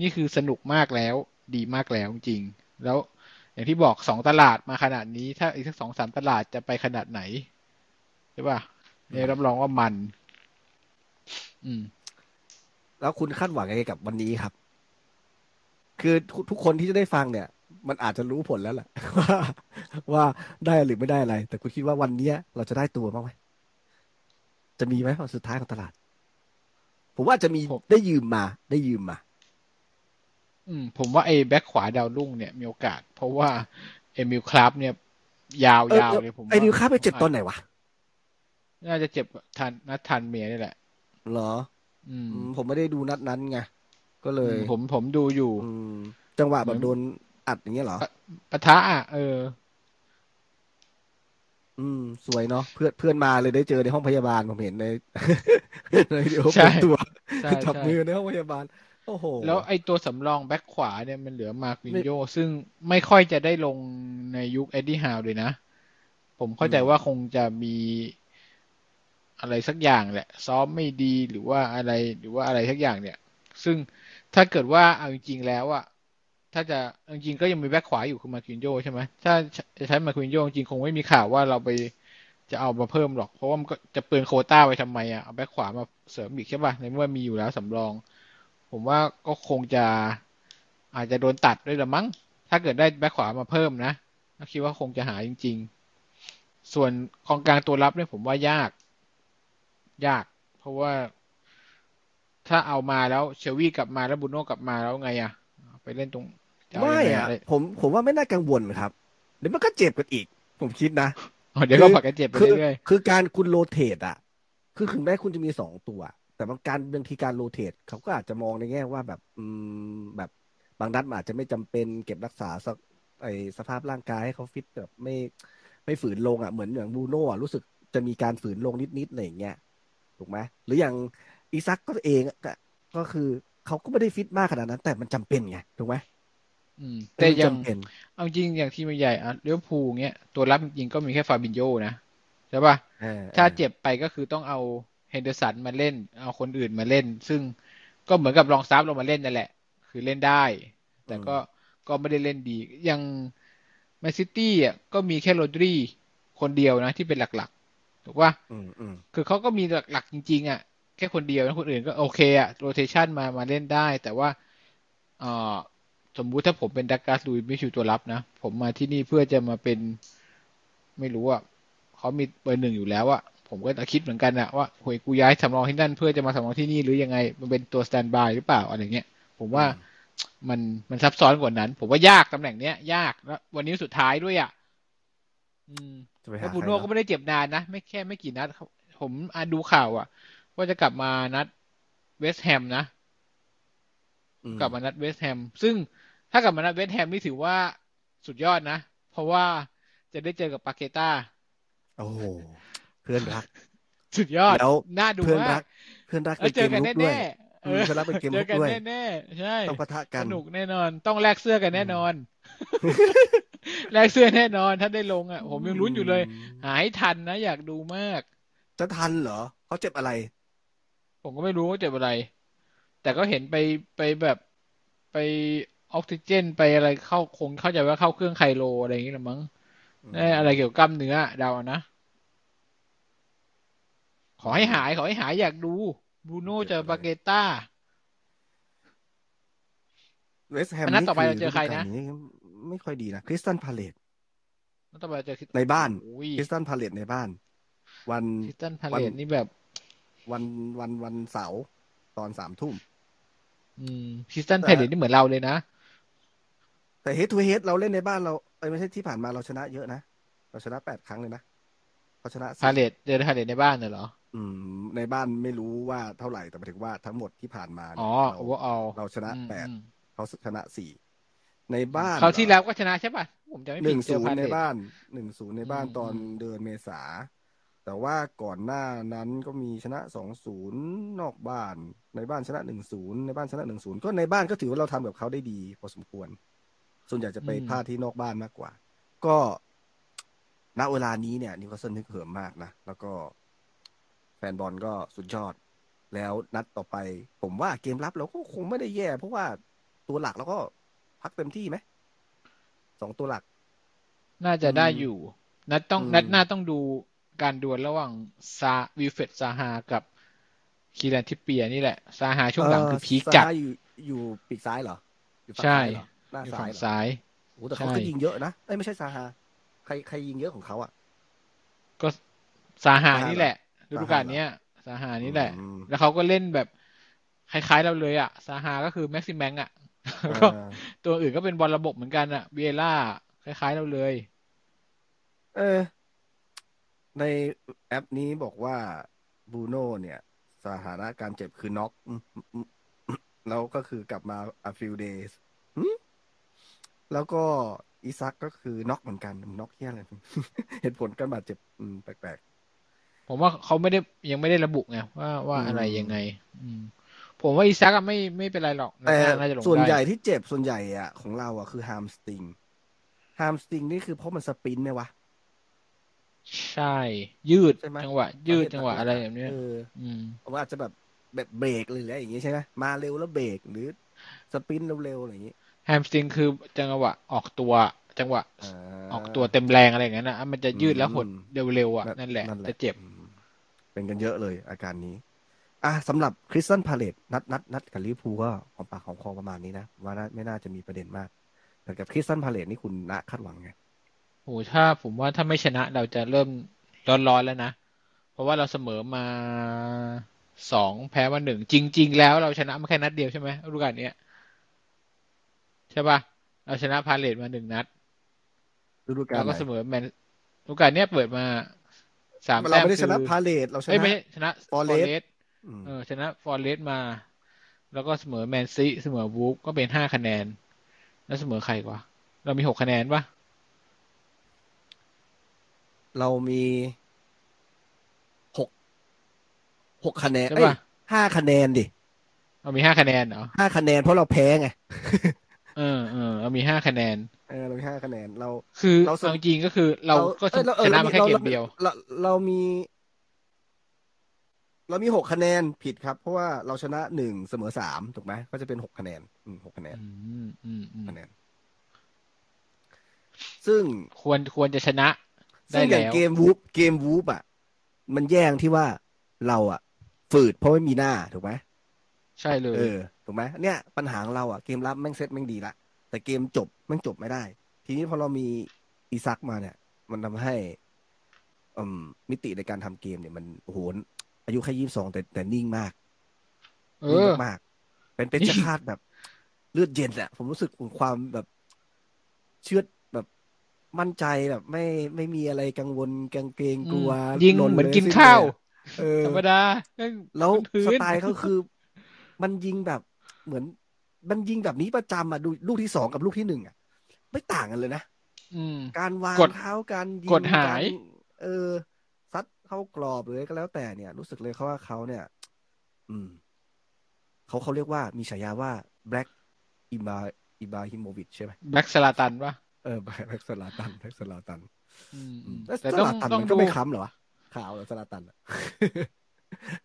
นี่คือสนุกมากแล้ว ดีมากแล้วจริง แล้วอย่างที่บอกสองตลาดมาขนาดนี้ ถ้าอีกสักสองสามตลาดจะไปขนาดไหนใช่ป่ะเนี่ยรับรองว่ามัน อืม แล้วคุณคาดหวังยังไงกับวันนี้ครับ คือทุกคนที่จะได้ฟังเนี่ย มันอาจจะรู้ผลแล้วแหละว่าว่าได้หรือไม่ได้อะไร แต่คุณคิดว่าวันเนี้ย เราจะได้ตัวบ้างไหมจะมีไหมวันสุดท้ายของตลาด ผมว่าจะมีผมได้ยืมมา ได้ยืมมา อืม ผมว่าไอ้แบ็คขวาดาวรุ่งเนี่ยมีโอกาส เพราะว่าเอมิลคลับเนี่ย ยาวเออยาวเออเลยผมไอ้นิวคาไปเจ็บตอนไหนไหนวะน่าจะเจ็บทันนัดทันเมียนี่แหละเหรอ อืมอืมผมไม่ได้ดูนัดนั้นไงก็เลยอืมผมผมดูอยู่อืมจังหวะแบบเหมือนโดน อัดอย่างเงี้ยเหรอปะทะอะเออ อืม สวยเนาะเพื่อนเพื่อนมาเลยได้เจอในห้องพยาบาลผมเห็นในในวิดีโอใช่เปิดตัวใช่จับใช่มือในห้องพยาบาลโอ้โหแล้วไอ้ตัวสำรองแบ็คขวาเนี่ยมันเหลือมาร์ควินโยซึ่งไม่ค่อยจะได้ลงในยุคเอ็ดดี้ฮาวเลยนะ ผมเข้าใจอืมว่าคงจะมีอะไรสักอย่างแหละ ซ้อมไม่ดีหรือว่าอะไรหรือว่าอะไรสักอย่างเนี่ย ซึ่งถ้าเกิดว่าเอาจริงๆแล้วอะ ถ้าจะจริงก็ยังมีแบ็คขวาอยู่คือมานกีโยใช่ไหมถ้าจะใช้มานกีโยจริงคงไม่มีข่าวว่าเราไปจะเอามาเพิ่มหรอก เพราะว่ามันก็จะเปลืองโควต้าไปทำไมอะเอาแบ็คขวามาเสริมอีกใช่ป่ะในเมื่อมีอยู่แล้วสำรอง ผมว่าก็คงจะอาจจะโดนตัดด้วยละมั้ง ถ้าเกิดได้แบ็คขวามาเพิ่มนะคิดว่าคงจะหาจริง ๆ ส่วนกองกลางตัวรับเนี่ยผมว่ายาก ยาก เพราะว่าถ้าเอามาแล้วเชลวี่กลับมาแล้วบูโน่กลับมาแล้วไงอะไปเล่นตรง ไม่ยังงอะไรผมผมว่าไม่น่ากังวลครับ เดี๋ยวมันก็เจ็บกันอีก ผมคิดนะอ๋อเดี๋ยวก็ผักกันเจ็บไปคือเรื่อยคือการคุณโรเตทอะ คือถึงแม้คุณจะมีสองตัว แต่บางการบางทีการโรเตทเขาก็อาจจะมองในแง่ว่าแบบอืมแบบบางนัดมันอาจจะไม่จำเป็นเก็บรักษาสภไอสภาพร่างกายให้เขาฟิตแบบไม่ไม่ฝืนลงอะเหมือนอย่างบรูโน่อะรู้สึกจะมีการฝืนลงนิดๆอะไรอย่างเงี้ยถูกไหมหรืออย่างอีซักก็เองอะก็ก็คือเขาก็ไม่ได้ฟิตมากขนาดนั้น แต่มันจำเป็นไงถูกไหมๆ อืม แต่ยังจำเป็นเอาจริงอย่างทีมใหญ่อะเลี้ยวภูลเงี้ยตัวรับจริงๆก็มีแค่ฟาบินโยนะใช่ป่ะเออถ้าเจ็บไปก็คือต้องเอาเฮนเดอร์สันมาเล่น เอาคนอื่นมาเล่น ซึ่งก็เหมือนกับลอง sub ลงมาเล่นนั่นแหละ คือเล่นได้ แต่ก็ก็ไม่ได้เล่นดีอย่างแมนซิตี้อะก็มีแค่โรดรีคนเดียวนะที่เป็นหลักๆถูกป่ะอืมอืมคือเขาก็มีหลักๆจริง ๆ อะ แค่คนเดียวนะคนอื่นก็โอเคอะ rotation มามาเล่นได้ แต่ว่าเอ่อ สมมุติถ้าผมเป็นดักลาสลุยซ์ไม่ชิวตัวรับนะ ผมมาที่นี่เพื่อจะมาเป็น ไม่รู้อะเขามีเบอร์หนึ่งอยู่แล้วอะผมก็คิดเหมือนกันอะว่าโหยกูย้ายสำรองที่นั่นเพื่อจะมาสำรองที่นี่หรือยังไง มันเป็นตัว standby หรือเปล่าอะไรเงี้ย ผมว่ามันมันซับซ้อนกว่านั้น ผมว่ายากตำแหน่งเนี้ย ยากแล้ววันนี้สุดท้ายด้วยอะอืมจะไปแล้หาวบูใครโน่เนก็อะไม่ได้เจ็บนานนะ ไม่แค่ไม่กี่นัดครับผมอ่านดูข่าวอะ ว่าจะกลับมานัดเวสต์แฮมนะอืมกลับมานัดเวสต์แฮม ซึ่ง ถ้ากลับมานัดเวสต์แฮมนี่ถือว่าสุดยอดนะ เพราะว่าจะได้เจอกับปาเกต้า โอ้โหเพื่อนรัก สุดยอดแล้วน่าดูเพื่อนมารักกเพื่อนรักแล้วในเจเกอมกันลุกด้วยแน่ๆอืมเพื่อนรักเป็นเกมเจลุอกกันด้วยแน่ๆใช่ต้องปะทะกัสนนุกแน่นอน ต้องแลกเสื้อกันแน่นอนแลกเสื้อแน่นอน ถ้าได้ลงอะ ผมยังลุ้นอยู่เลย หาให้ทันนะอยากดูมาก จะทันเหรอเขาเจ็บอะไร ผมก็ไม่รู้ว่าเจ็บอะไร แต่ก็เห็นไปไปแบบไป ออกซิเจนไปอะไรเข้าคงเข้าใจว่าเข้าเครื่องไคโลอะไรอย่างงี้ละมั้งได้อะไรเกี่ยวกับกล้ามเนื้อเดาเอานะ ขอให้หาย ขอให้หายอยากดูบรูโน่เจอปาเกต้าเวสต์แฮมอันนั้นต่อไปเราเจอใครนะฤดูกาลไม่ค่อยดีนะคริสตัลพาเลซแล้วต่อไปเจอในบ้านโอ้ยคริสตัลพาเลซในบ้าน วันคริสตันพาวัเลนตนี่แบบ วันวันวันเสาร์ตอนสามทุ่มอืมคริสตันแต่พาเลตนี่เหมือนเราเลยนะ แต่เฮดทูเฮดเราเล่นในบ้านเราเอ้ยไม่ใช่ที่ผ่านมาเราชนะเยอะนะ เราชนะแปดครั้งเลยนะเราชนะสี่พาเลตเจอพาเลตในบ้านน่ะเหรอ อืม ในบ้านไม่รู้ว่าเท่าไหร่แต่หมายถึงว่าทั้งหมดที่ผ่านมาเนี่อ๋ยอเราโอเวอร์ออลเราชนะอืมแปดอืมเขาชนะสี่ในบ้านคราวที่เหรอแล้วก็ชนะใช่ป่ะผมจะไม่หผิดนึ่งเจศูอนพาย์เลในตบ้านหนึ่งศูนย์ในบ้านอืมตอนอืมเดือนเมษาแต่ว่าก่อนหน้านั้นก็มีชนะสองศูนย์นอกบ้าน ในบ้านชนะหนึ่งศูนย์ในบ้านชนะหนึ่งศูนย์ก็ในบ้านก็ถือว่าเราทำกับเขาได้ดีพอสมควร ส่วนใหญ่จะไปพลาดที่นอกบ้านมากกว่า ก็ณเวลานี้เนี่ยนิวคาสเซิลนึกเหิมมากนะ แล้วก็แฟนบอลก็สุดยอด แล้วนัดต่อไป ผมว่าเกมรับเราก็คงไม่ได้แย่ เพราะว่าตัวหลักเราก็พักเต็มที่ไหมสองตัวหลัก น่าจะได้อืมอยู่ นัดต้องอืมนัดหน้าต้องดูการดวลระหว่างซาวิลเฟตซาฮากับคีรันทิปเปียร์นี่แหละซาฮาช่วงหลังคือพีคจัดซาร่าอยู่อยู่ปีกซ้ายเหรออยู่ฝั่งใช่ซ้ายเหรอห น้าอยู่ซ้าฝั่ยงเหรอซ้ายโอ้แต่เขาใช่ก็ยิงเยอะนะเอ้ยไม่ใช่ซาฮา ใครใครยิงเยอะของเขาอะ ก็ซาฮาซาฮานี่แหละฤเหรอดูกาลเนี้ยซาฮานี่แหละอืมแล้วเขาก็เล่นแบบคล้ายๆเราเลยอะซาฮาก็คือแม็กซิมแมงอะแล้วก็เออตัวอื่นก็เป็นบอลระบบเหมือนกันอะเบียร่าคล้ายๆเราเลย เออ ในแอปนี้บอกว่าบูโน่เนี่ย สถานะการเจ็บคือน็อกอืมอืมอืมแล้วก็คือกลับมา a few days หึ แล้วก็อีซักก็คือน็อกเหมือนกันน็อกเฮียอะไรเหตุผลการบาดเจ็บอืมแปลกผมว่าเขาไม่ได้ยังไม่ได้ระบุไงว่าว่าอืมอะไรยังไง อืมผมว่าอีซักอะไม่ไม่เป็นไรหรอกๆแต่นัดหน้าน่าจะลงส่วนได้ใหญ่ที่เจ็บส่วนใหญ่อะของเราอะคือฮามสติงฮามสติงนี่คือเพราะมันสปรินต์ไหมวะ ใช่ ยืดใช่ไหมจังหวะ ยืดประเภทจังหวะหลักๆอะไรแบบเนี้ยเอออืมผมว่าอาจจะแบบแบบเบรกหรืออะไรอย่างงี้ใช่ไหมมาเร็วแล้วเบรกหรือสปรินต์เร็วๆอะไรอย่างงี้ แฮมสตริงคือจังหวะออกตัว จังหวะอ่าออกตัวเต็มแรงอะไรอย่างนั้นนะมันจะยืดแล้วหดอืมเร็วๆอะนั่นแหละจะเจ็บอืมเป็นกันเยอะเลยอาการนี้ อะสำหรับคริสตันพาเลตนัดนัดนัดกับลิเวอร์พูลก็หอมปากหอมคอประมาณนี้นะว่าน่าไม่น่าจะมีประเด็นมากแต่กับคริสตัลพาเลซนี่คุณนะคาดหวังไงโอ้ถ้าผมว่าถ้าไม่ชนะเราจะเริ่มร้อนๆแล้วนะ เพราะว่าเราเสมอมาสองแพ้มาหนึ่งจริง ๆ แล้วเราชนะมาแค่นัดเดียวใช่ไหมฤดูกาลเนี้ยใช่ป่ะเราชนะพาเลซมาหนึ่งนัดฤดูกาลแล้วไหนก็เสมอแมนฤดูกาลเนี้ยเปิดมาสามเราแต้มไม่ได้ชนะคือพาเลซเราเอ้ยนะไม่ใช่ชนะ Forest เรสอืมเออชนะ Forest มา แล้วก็เสมอแมนซีเสมอวูล์ฟก็เป็นห้าคะแนน แล้วเสมอใครกว่า เรามีหกคะแนนปะเรามีหกหกคะแนนใช่เอ้ยปะห้าคะแนนดิ เรามีห้าคะแนนเหรอห้าคะแนนเพราะเราแพ้ไง เออเออเรามีห้าคะแนน เออเรามีห้าคะแนน เรา คือเราสเอาจริงๆก็คือ เราก็อ้ยรชนะรมาแค่เกมเดียว เราเรามี เรามีหกคะแนนผิดครับ เพราะว่าเราชนะหนึ่งเสมอสามถูกไหมก็จะเป็นหกคะแนนอืมหกคะแนนอืมอืมอืมคะแนน ซึ่งควรควรจะชนะ ได้ซึ่งอย่างแล้วเกมวูฟเกมวูฟอะ มันแย่งที่ว่าเราอะ ฝืดเพราะไม่มีหน้าถูกไหมใช่เลยเออ ถูกไหมเนี่ยปัญหาของเราอะเกมรับแม่งเซตแม่งดีละแต่เกมจบแม่งจบไม่ได้ ทีนี้พอเรามีอีซักมาเนี่ย มันทำให้อืมมิติในการทำเกมเนี่ยมันโอ้โหอายุแค่ยี่สิบสองแต่แต่นิ่งมากเอนิ่งอมากๆเป็นเป็นชคาตแบบเลือดเย็นอะผมรู้สึกถึงความแบบเชื่อดแบบมั่นใจแบบไม่ไม่มีอะไรกังวลกังเกรงกลัวอืมยิงลเหมือนลยกินสิ้ข้าวเลยอะเออธรรมดาแม่งแล้วพื้นสไตล์เขาคือ มันยิงแบบ เหมือนมันยิงแบบนี้ประจำอะดูลูกที่สองกับลูกที่หนึ่งอะ ไม่ต่างกันเลยนะอืมการวางกดเท้าการยิงกดหายกรเออ ซัดเข้ากรอบหรืออะไรก็แล้วแต่เนี่ย รู้สึกเลยเขาว่าเขาเนี่ย อืมเขาเขาเรียกว่ามีฉายาว่าBlack อิบราอิบราฮิโมวิชใช่ไหม Black สลาตันปะเออ Black สลาตัน Black สลาตันอืมอือืมมแล้วแต่สต้องลาตันต้องมันก็ดูไม่ค้ำเหรอวะขาวเหรอสลาตัน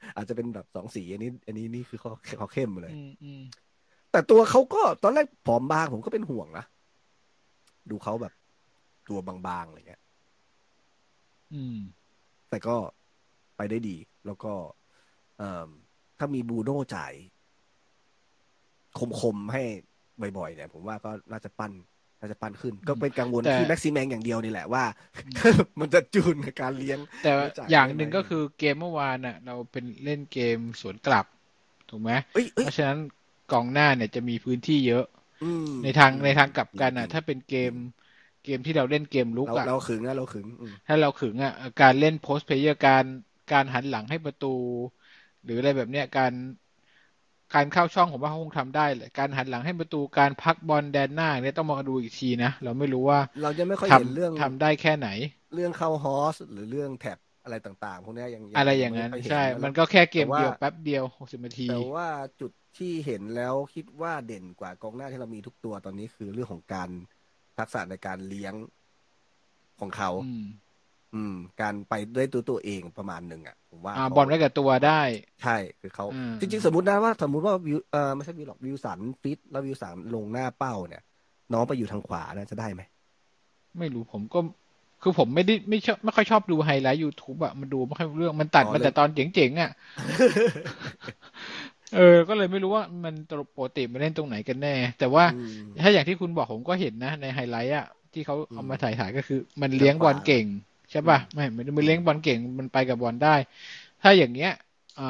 อะอาจจะเป็นแบบสองสีอันนี้ อันนี้นี่คือเขาเขาเข้มเลยอืมอืมแต่ตัวเขาก็ตอนแรกผอมบางผมก็เป็นห่วงนะดูเขาแบบ ตัวบางๆอะไรเงี้ยอืม แต่ก็ไปได้ดี แล้วก็เอ่อถ้ามีบูโน่จ่ายคมๆให้บ่อยๆเนี่ย ผมว่าก็น่าจะปั้น น่าจะปั้นขึ้น ก็เป็นกังวลแต่ที่แม็กซิแมงอย่างเดียวนี่แหละว่า มันจะจูนกับการเลี้ยง แต่จ่ายอย่างได้ไหมหนึ่งก็คือเกมเมื่อวานน่ะ เราเป็นเล่นเกมสวนกลับ ถูกไหมเอ้ยเอ้ยเพราะฉะนั้นกองหน้าเนี่ยจะมีพื้นที่เยอะอืมในทางในทางกลับกันอะ ถ้าเป็นเกมเกมที่เราเล่นเกมลุกเราอะเราขึงนะเราขึงอืมถ้าเราขึงอะการเล่นโพสเพลเยอร์การการหันหลังให้ประตู หรืออะไรแบบเนี้ยการ การเข้าช่องผมว่าเขาคงทำได้แหละการหันหลังให้ประตูการพักบอลแดนหน้าเนี่ยต้องมาดูอีกทีนะ เราไม่รู้ว่า เราจะไม่ค่อยทเห็นเรื่องำทำได้แค่ไหน เรื่องเข้าฮอสหรือเรื่องแท็บอะไรต่างๆพวกเนี้ยยังอะไรอย่างนั้นไม่ค่เห็ใช่ะมันก็แค่เกมแต่ว่าเดียวแป๊บเดียวหกสิบนาที แต่ว่าจุดที่เห็นแล้วคิดว่าเด่นกว่ากองหน้าที่เรามีทุกตัวตอนนี้คือเรื่องของการทักษะในการเลี้ยงของเขา อืมอืม การไปด้วยตัวตัวเองประมาณหนึ่งอะผมว่าอ่าเขาบอลไว้กับตัวได้ ใช่คือเขาอืมจริง ๆ สมมตินะว่าสมมติว่าวิลเออไม่ใช่วิลหรอกวิลสันฟิตแล้ววิลสันลงหน้าเป้าเนี่ย น้องไปอยู่ทางขวานะจะได้ไหมไม่รู้ผมก็คือผมไม่ได้ไม่ชอบไม่ค่อยชอบดู highlight YouTube อะมันดูไม่ค่อยรู้เรื่องมันตัดอ๋อมาเลยแต่ตอนเจ๋งๆอะเออ ก็เลยไม่รู้ว่ามันตลกปกติมันเล่นตรงไหนกันแน่ แต่ว่าอืมถ้าอย่างที่คุณบอกผมก็เห็นนะ ในไฮไลท์อะที่เขาอืมเอามาถ่ายถ่ายก็คือ มันเลี้ยงบอลเก่ง ใช่ป่ะอืมไม่มันมันเลี้ยงบอลเก่งมันไปกับบอลได้ ถ้าอย่างเงี้ยเอ่อ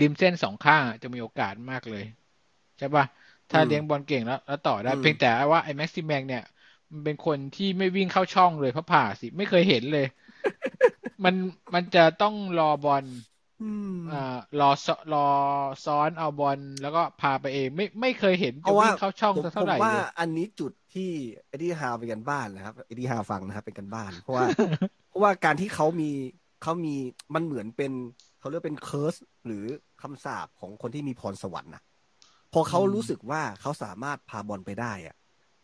ริมเส้นสองข้างอะจะมีโอกาสมากเลย ใช่ป่ะถ้าเลี้ยงบอลเก่งแล้ว แล้วต่อได้อืมเพียงแต่ว่าไอ้แม็กซิแมงเนี่ยมันเป็นคนที่ไม่วิ่งเข้าช่องเลยเพราะผ่าสิ ไม่เคยเห็นเลย มันมันจะต้องรอบอลอืมอ่า รอซ้อนรอซ้อนเอาบอลแล้วก็พาไปเอง ไม่ไม่เคยเห็นเพจะราะว่าวิ่งเข้าช่องผมสักผเท่ามไหร่ว่าเลยอันนี้จุดที่เอ็ดดี้ฮาวเป็นการบ้านนะครับเอ็ดดี้ฮาวฟังนะครับเป็นการบ้าน เพราะว่า เพราะว่าการที่เขามีเขามีมันเหมือนเป็นเขาเรียกเป็น curse หรือคำสาปของคนที่มีพรสวรรค์นะพอเขาอืมรู้สึกว่าเขาสามารถพาบอลไปได้อะ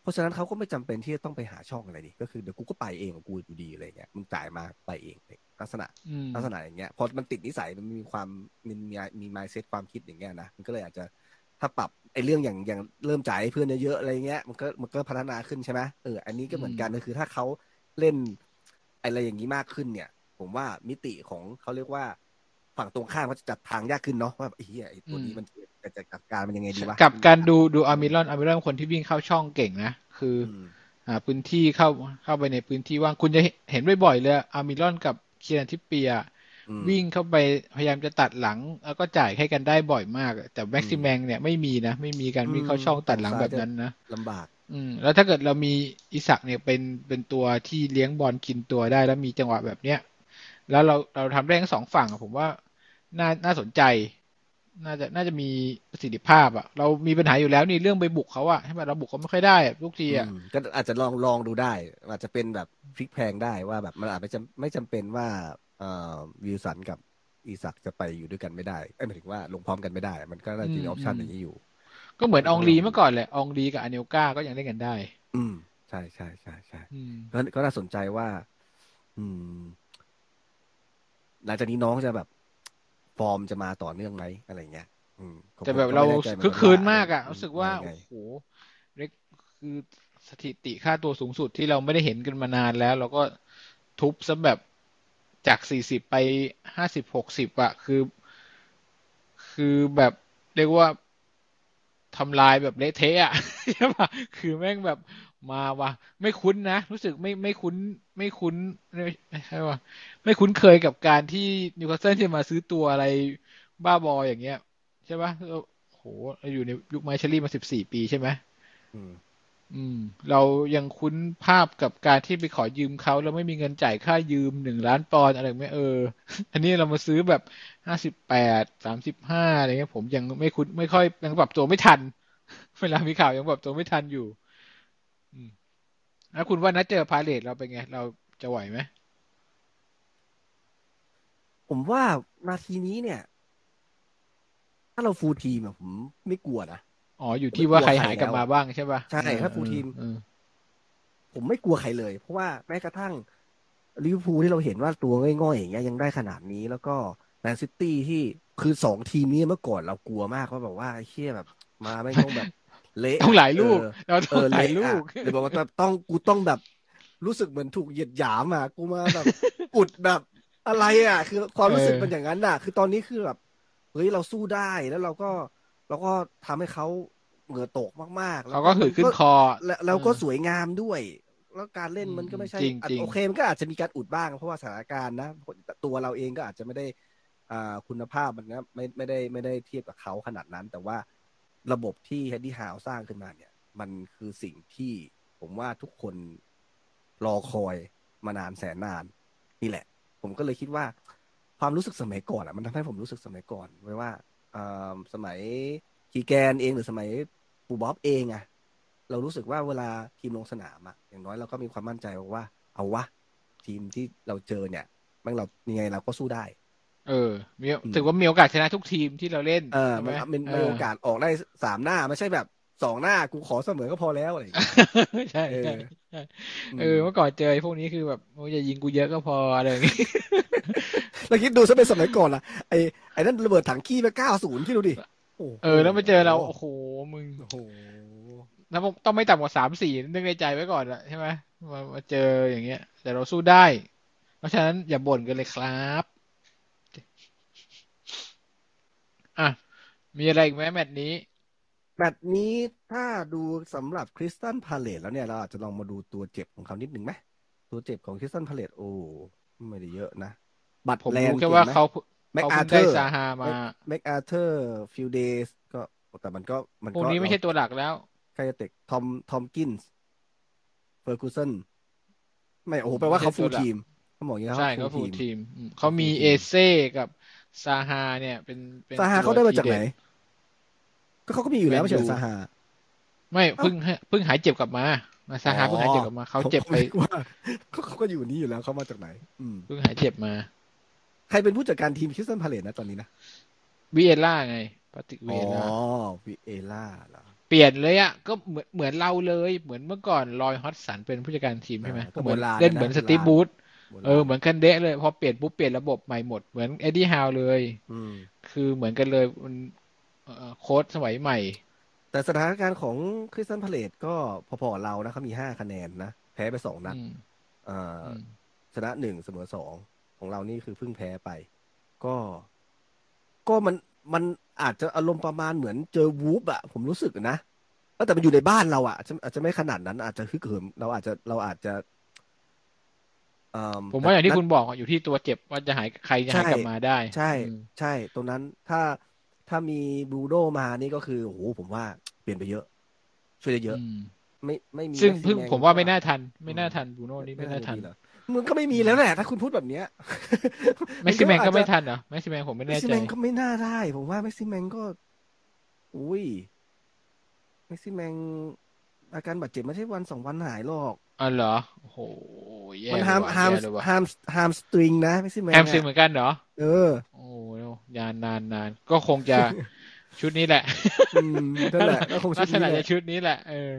เพราะฉะนั้นเขาก็ไม่จำเป็นที่จะต้องไปหาช่องอะไรนี่ก็คือเดี๋ยวกูก็ไปเองของกูอยู่ดีอะไรเงี้ยมึงจ่ายมาไปเองลั กษณะอืมลักษณะอย่างเงี้ยพอมันติดนิสัยมันมีความมีมีมี mindset ความคิดอย่างเงี้ยนะมันก็เลยอาจจะถ้าปรับไอ้เรื่องอย่างอย่างเริ่มจ่ายให้เพื่อนเยอะๆอะไรเงี้ยมันก็มันก็พัฒนาขึ้นใช่ไหมเอออันนี้ก็เหมือนกันก็คือถ้าเขาเล่นอะไรอย่างนี้มากขึ้นเนี่ย ผมว่ามิติของเขาเรียกว่า ฝั่งตรงข้ามเขาจะจับทางยากขึ้นเนาะว่าไอ้เหี้ยไอ้ตัวนี้มันจะจะจัดการมันยังไงดีวะกับการดูดูอาร์มิลอนอาร์มิลอนคนที่วิ่งเข้าช่องเก่งนะคืออืมหาพื้นที่เข้าเข้าไปในพื้นที่ว่างคุณจะเห็นบ่อยๆเลยอัลมิรอนกับ คีแรนทริปเปียร์อืมวิ่งเข้าไปพยายามจะตัดหลัง แล้วก็จ่ายให้กันได้บ่อยมาก แต่แม็กซิแมงเนี่ยไม่มีนะ ไม่มีการวิ่งเข้าช่องตัดหลังแบบนั้นนะลำบาก อืม แล้วถ้าเกิดเรามีอิซัคเนี่ยเป็นเป็นตัวที่เลี้ยงบอลกับตัวได้แล้วมีจังหวะแบบเนี้ยแล้วเราเราทำได้ทั้งสองฝั่งอะผมว่าน่าน่าสนใจ น่าจะน่าจะมีประสิทธิภาพอะเรามีปัญหาอยู่แล้วนี่เรื่องไปบุกเขาอะใช่ไหมเราบุกเขาไม่ค่อยได้อะทุกทีอะอืมก็อาจจะลองลองดูได้ อาจจะเป็นแบบพลิกแพลงได้ว่าแบบมันอาจจะไม่จำเป็นว่าเอ่อวิลสันกับอีสักจะไปอยู่ด้วยกันไม่ได้เอ้ยหมายถึงว่าลงพร้อมกันไม่ได้ มันก็น่าจะมีออปชันอย่างนี้อยู่ ก็เหมือนอองลีเมื่อก่อนแหละอองลีกับอเนลกาก็ยังเล่นกันได้ อืมใช่ใช่ใช่ใช่อืมก็ก็น่าสนใจว่า อืมหลังจากนี้น้องจะแบบ ฟอร์มจะมาต่อเนื่องไหมอะไรเงี้ยอืมผมแต่แบบก็เราไม่แน่ใจเหมืคือกัคืนว่มากอะมรู้สึกว่ายังไงโอ้โหเล็กคือสถิติค่าตัวสูงสุดที่เราไม่ได้เห็นกันมานานแล้ว เราก็ทุบซะแบบจากสี่สิบไปห้าสิบหกสิบอะคือ คือแบบเรียกว่าทำลายแบบเละเทะอะใช่ปะคือแม่งแบบ มาว่ะไม่คุ้นนะ รู้สึกไม่ไม่คุ้น ไม่คุ้นไม่ไม่ใช่ว่าไม่คุ้นเคยกับการที่นิวคาสเซิลจะมาซื้อตัวอะไรบ้าบออย่างเงี้ย ใช่ปะเราโหเราอยู่ในยุคไมเชลลี่มาสิบสี่ปีใช่ไหมอืม อืม เรายังคุ้นภาพกับการที่ไปขอยืมเขาแล้วไม่มีเงินจ่ายค่ายืมหนึ่งล้านปอนด์อะไรแบบไม่เออ อันนี้เรามาซื้อแบบห้าสิบแปดสามสิบห้าอะไรเงี้ยผมยังไม่คุ้นไม่ค่อยยังปรับตัวไม่ทัน เวลามีข่าวยังปรับตัวไม่ทันอยู่อืม แล้วคุณว่านัดเจอพาเลตเราเป็นไง เราจะไหวไหม ผมว่านาทีนี้เนี่ย ถ้าเรา full team อะผมไม่กลัวนะ อ๋อ อยู่ที่ว่าใครหายกลับมาบ้างใช่ป่ะ ใช่ ถ้า full team เออผมไม่กลัวใครเลย เพราะว่าแม้กระทั่งลิเวอร์พูลที่เราเห็นว่าตัวง่อยๆอย่างเงี้ยยังได้ขนาดนี้แล้วก็แมนซิตี้ที่คือสองทีมนี้เมื่อก่อนเรากลัวมากว่าแบบว่าไอ้เชี่ยแบบ มาไม่ต้องแบบ เละต้องหลายลูกเออเออเราเอต้องเละอะหลายลูกหรือบอกว่าต้องกูต้องแบบรู้สึกเหมือนถูกเหยียดหยามอะกูมาแบบอุดแบบอะไรอะ คือความรู้สึกเออเป็นอย่างนั้นน่ะ คือตอนนี้คือแบบเฮ้ยเราสู้ได้แล้วเราก็เราก็ทำให้เขาเหงื่อตกมากๆ แล้วเขาก็หืดขึ้นคอ แล้วแล้วก็เออสวยงามด้วย แล้วการเล่นมันก็ไม่ใช่จริงอะจริงโอเคมันก็อาจจะมีการอุดบ้าง เพราะว่าสถานการณ์นะตัวเราเองก็อาจจะไม่ได้ อ่าคุณภาพมันนะไม่ไม่ได้ไม่ได้เทียบกับเขาขนาดนั้น แต่ว่า ระบบที่เฮดดี้ฮาวสร้างขึ้นมาเนี่ย มันคือสิ่งที่ผมว่าทุกคนรอคอยมานานแสนนาน นี่แหละ ผมก็เลยคิดว่า ความรู้สึกสมัยก่อนอะ มันทำให้ผมรู้สึกสมัยก่อนไว้ว่าอ่าสมัยคีแกนเองหรือสมัยปูบ๊อบเองอะเรารู้สึกว่าเวลาทีมลงสนามอะอย่างน้อยเราก็มีความมั่นใจว่า เอาวะทีมที่เราเจอเนี่ยมันเรายังไงเราก็สู้ได้ เออมีอืมถือว่ามีโอกาสชนะทุกทีมที่เราเล่นเออใช่ไหมันมันเมีโอกาสออกได้สามหน้าไม่ใช่แบบสองหน้ากูขอเสมอก็พอแล้วอะไรอย่างเงี้ยใช่เออใช่ใช่อืมเออเมื่อก่อนเจอไอ้พวกนี้คือแบบโอ้ยอย่ายิงกูเยอะก็พออะไรอย่างงี้แล้วคิดดูซะเป็นสมัยก่อนล่ะไอ้ไอ้นั่นระเบิดถังขี้ไปเก้าศูนย์คิดดูดิโโหเออ แล้วมาเจอเรา โอ้โหมึงโอ้โหแล้วต้องไม่ต่ำกว่าสามสี่นึกในใจไว้ก่อนอะใช่ไหมมามาเจออย่างเงี้ย แต่เราสู้ได้ เพราะฉะนั้นอย่าบ่นกันเลยครับ อะ มีอะไรอีกไหมแมตช์นี้ แมตช์นี้ถ้าดูสำหรับคริสตันพาเลตแล้วเนี่ย เราอาจจะลองมาดูตัวเจ็บของเขานิดหนึ่งไหมตัวเจ็บของคริสตันพาเลตโอ้ไม่ได้เยอะนะ บัตรผมแลนรู้ด์แค่เก่งว่าไหมเขาแม็กเขาอาเพิ่งเธอร์ได้ซาฮามาแม็กอาเธอร์ฟิลเดสก็แต่มันก็มันพวกก็นี้ไม่ใช่ตัวหลักแล้วใครจะเตะทอมทอมกินส์เฟอร์กูสันไม่โอ้โหแปลว่าเขาไม่ใช่ฟูตัวลหลักทีมเขาบอกอย่างนี้ใช่เขาเขาฟูฟูลลทีทีมมอืมเขามี full team เอเซ่กับ ซาฮาเนี่ย เป็นเป็นซาฮาตัวเขาได้มาจากทีไหนเด็ดก็เขาก็มีอยู่แล้วไม่ใช่เหรอแมนยูซาฮาไม่เพิ่งให้เพิ่งหายเจ็บกลับมามาซาฮาเพิ่งหายเจ็บกลับมาเขาเจ็บไปผมก็นึกว่าเขาเขาก็อยู่นี่อยู่แล้วเขามาจากไหน อืมเพิ่งหายเจ็บมา ใครเป็นผู้จัดการทีมคริสตันพาเลตนะตอนนี้นะวิเอล่าไงปาติกวิอ๋อเอล่าวิเอล่าเหรอเปลี่ยนเลยอะก็เหมือนเหมือนเราเลย เหมือนเมื่อก่อนลอยฮอตสันเป็นผู้จัดการทีมใช่ไหมอ่าก็เหมือนโบราณเล่นนะเหมือนโบสราณตีฟบูธโบราณ เออเหมือนกันเดะเลยพอเปลี่ยนปุ๊บเปลี่ยนระบบใหม่หมดเหมือนเอ็ดดี้ฮาวเลยอืมคือเหมือนกันเลยมันเอ่อโค้ชสมัยใหม่ แต่สถานการณ์ของคริสตัลพาเลซก็พอๆกับเรานะเขามีห้าคะแนนนะ แพ้ไปสองนัดอืมเอ่ออืมชนะหนึ่งเสมอสองของเรานี่คือเพิ่งแพ้ไป ก็ ก็มันมันอาจจะอารมณ์ประมาณเหมือนเจอวูล์ฟอะผมรู้สึกนะเออแต่มันอยู่ในบ้านเราอะอาจจะอาจจะไม่ขนาดนั้นอาจจะฮึกเหิมเราอาจจะเราอาจจะเอ่อ ผมว่าอย่างที่นัดคุณบอกอะอยู่ที่ตัวเจ็บว่าจะหายใครจะหายใช่กลับมาได้ ใช่อืมใช่ ตรงนั้นถ้าถ้ามีบรูโน่มานี่ก็คือโอ้โหผมว่าเปลี่ยนไปเยอะ ช่วยได้เยอะอืมไม่ไม่มีซึ่งแม็กซิเพิ่งแนผมว่าก็ไม่น่าทัน ไม่น่าทันบรูโน่นี่ไม่น่าทันมีเหรอมันก็ไม่มีแล้วแหละถ้าคุณพูดแบบเนี้ยแม็กซิแมนก็อาจจะไม่ทันเหรอแม็กซิแมนผมไม่แน่ใจแมนก็ไม่น่าได้ ผมว่าแม็กซิแมนก็ อุ้ยแม็กซิแมนอาการบาดเจ็บไม่ใช่วันสองวันหายหรอกอ๋อเหรอโอ้โห แย่มันเลยฮามว่ะฮามแย่เลยว่ะฮามฮามสตริงนะแม็กซิแมนแฮมสตริงเหมือนกันเหรอ เออ โอ้ยานนานนานก็คงจะชุดนี้แหละอืมนั่นแหละก็คงชุลัดกษนี้ณะแหจะละชุดนี้แหละเออ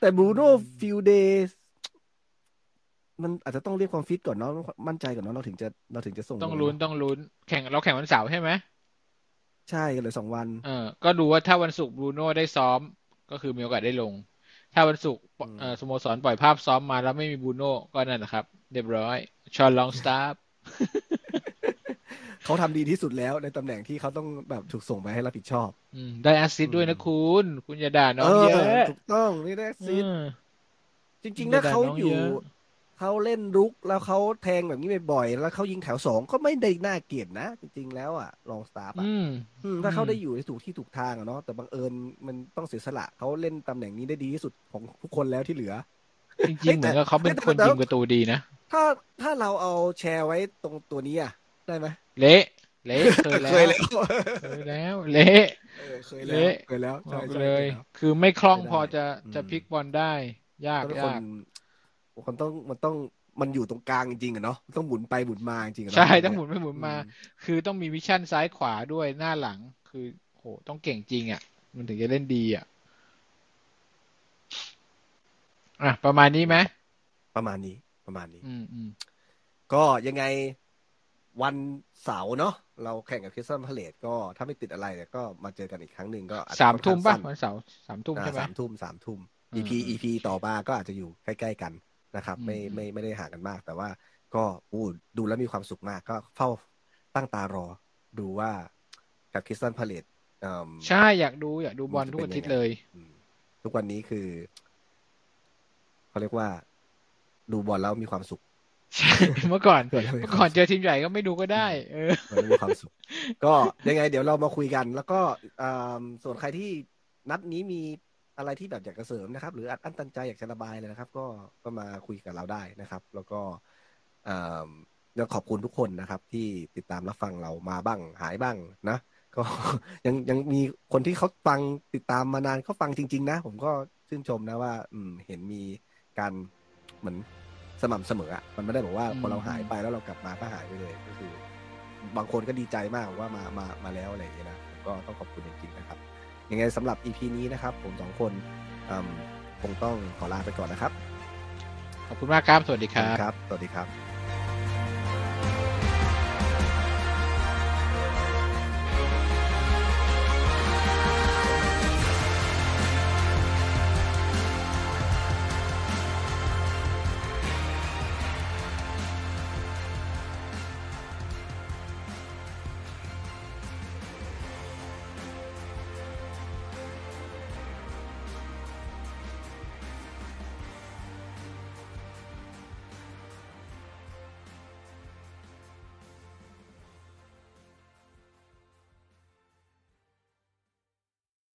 แต่บรูโน่อืมฟิลเดย์มันอาจจะต้องเรียกความฟิตก่อนเนาะมั่นใจก่อนเนาะเราถึงจะเราถึงจะส่ง ต้องลลุ้นเาะต้องลุ้น แข่งเราแข่งวันเสาร์ใช่ไหมใช่กันเลยสองวัน เออ ก็ดูว่าถ้าวันศุกร์บรูโน่ได้ซ้อม ก็คือมีโอกาสได้ลง ถ้าวันศุกร์อืมเอ่อสโมสรปล่อยภาพซ้อมมาแล้วไม่มีบรูโน่ก็นั่นแหละครับ เรียบร้อยฌอนลองสตาฟฟ์เขาทำดีที่สุดแล้วในตำแหน่งที่เขาต้องแบบถูกส่งไปให้รับผิดชอบอืมได้ assist ด้วยนะคุณ คุณอย่าด่าน้เอองอเยอะถูกต้องนี่ได้ assist เออจริงๆไม่นะได้เขาน้องอยู่ เยอะเขาเล่นรุกแล้วเขาแทงแบบนี้บ่อยๆแล้วเขายิงแถวสองก็ไม่ได้น่าเกลียดนะ จริงๆแล้วอะลองสตาฟฟ์อะอืมอืมถ้าเขาอืมได้อยู่ในถูกที่ถูกทางอะเนาะแต่บังเอิญมันต้องเสียสละเขาเล่นตำแหน่งนี้ได้ดีที่สุดของทุกคนแล้วที่เหลือ จริงๆเหมือนกับเขาเป็นแต่คนแต่ยิงประตูดีนะ ถ้าถ้าเราเอาแชร์ไว้ตรงตัวนี้อะ ได้ไหมเละเละเคยแล้วเคยแล้วเคยแล้วเละเออเคยแล้วเละเคยแล้วบใช่อกใช่เลยคแล้วคือไม่คล่องไม่ได้พอจะอืมจะพลิกบอลได้ ยากทุกคยานก มันต้องมันต้องมันอยู่ตรงกลางจริงๆอะเนาะมันต้องหมุนไปหมุนมาจริงๆอะเนาะใช่ต้องหมุนไปหมุนมาอืคือต้องมีวิชั่นซ้ายขวาด้วยหน้าหลัง คือโหต้องเก่งจริงอะ มันถึงจะเล่นดีอะอะประมาณนี้ไหมประมาณนี้ประมาณนี้ อืมอืมก็ยังไงวันเสาร์เนาะเราแข่งกับคริสตัลพาเลตก็ถ้าไม่ติดอะไรเนี่ยก็มาเจอกันอีกครั้งหนึ่งก็อจจะสามค่อนทุ่มข้ป่ะงสั้นวันเสาร์สามทุ่มอ่าใช่ไหมสามทุ่มสามทุ่มอืม EP EP ต่อมาก็อาจจะอยู่ใกล้ๆกัน นะครับไม่อืมไม่ไม่ได้ห่างกันมาก แต่ว่าก็อู้ดูแล้วมีความสุขมาก ก็เฝ้าตั้งตารอดูว่ากับคริสตันพาเลตอืมใช่อยากดูอยากดูบอลมันจะทุกเป็นอาทิตย์ยังไงเลยอืมทุกวันนี้คือเขาเรียกว่าดูบอลแล้วมีความสุขใช่เมื่อก่อนเกิดอะไรขึ้นเมื่อก่อนเจอทีมใหญ่ก็ไม่ดูก็ได้ เออมันมีความสุข ก็ยังไง เดี๋ยวเรามาคุยกัน แล้วก็อ่าส่วนใครที่นัดนี้มี อะไรที่แบบอยากจะเสริมนะครับ หรืออัดอั้นตันใจอยากจะระบายเลยนะครับ ก็ก็มาคุยกับเราได้นะครับ แล้วก็อ่าแล้วขอบคุณทุกคนนะครับ ที่ติดตามรับฟังเรามาบ้างหายบ้างนะ ก็ยังยังมีคนที่เขาฟังติดตามมานานเขาฟังจริง ๆ นะ ผมก็ชื่นชมนะว่า อืมเห็นมีการเหมือนสม่ำเสมออะมันไม่ได้บอกว่าพอเราหายไปแล้วเรากลับมาก็หายไปเลยก็คือ บางคนก็ดีใจมากว่ามามามาแล้วอะไรอย่างเงี้ยนะผมก็ต้องขอบคุณจริงๆนะครับ ยังไงสำหรับ EP นี้นะครับ ผมสองคนอืมคงต้องขอลาไปก่อนนะครับ ขอบคุณมากครับ สวัสดีครับ ครับ สวัสดีครับ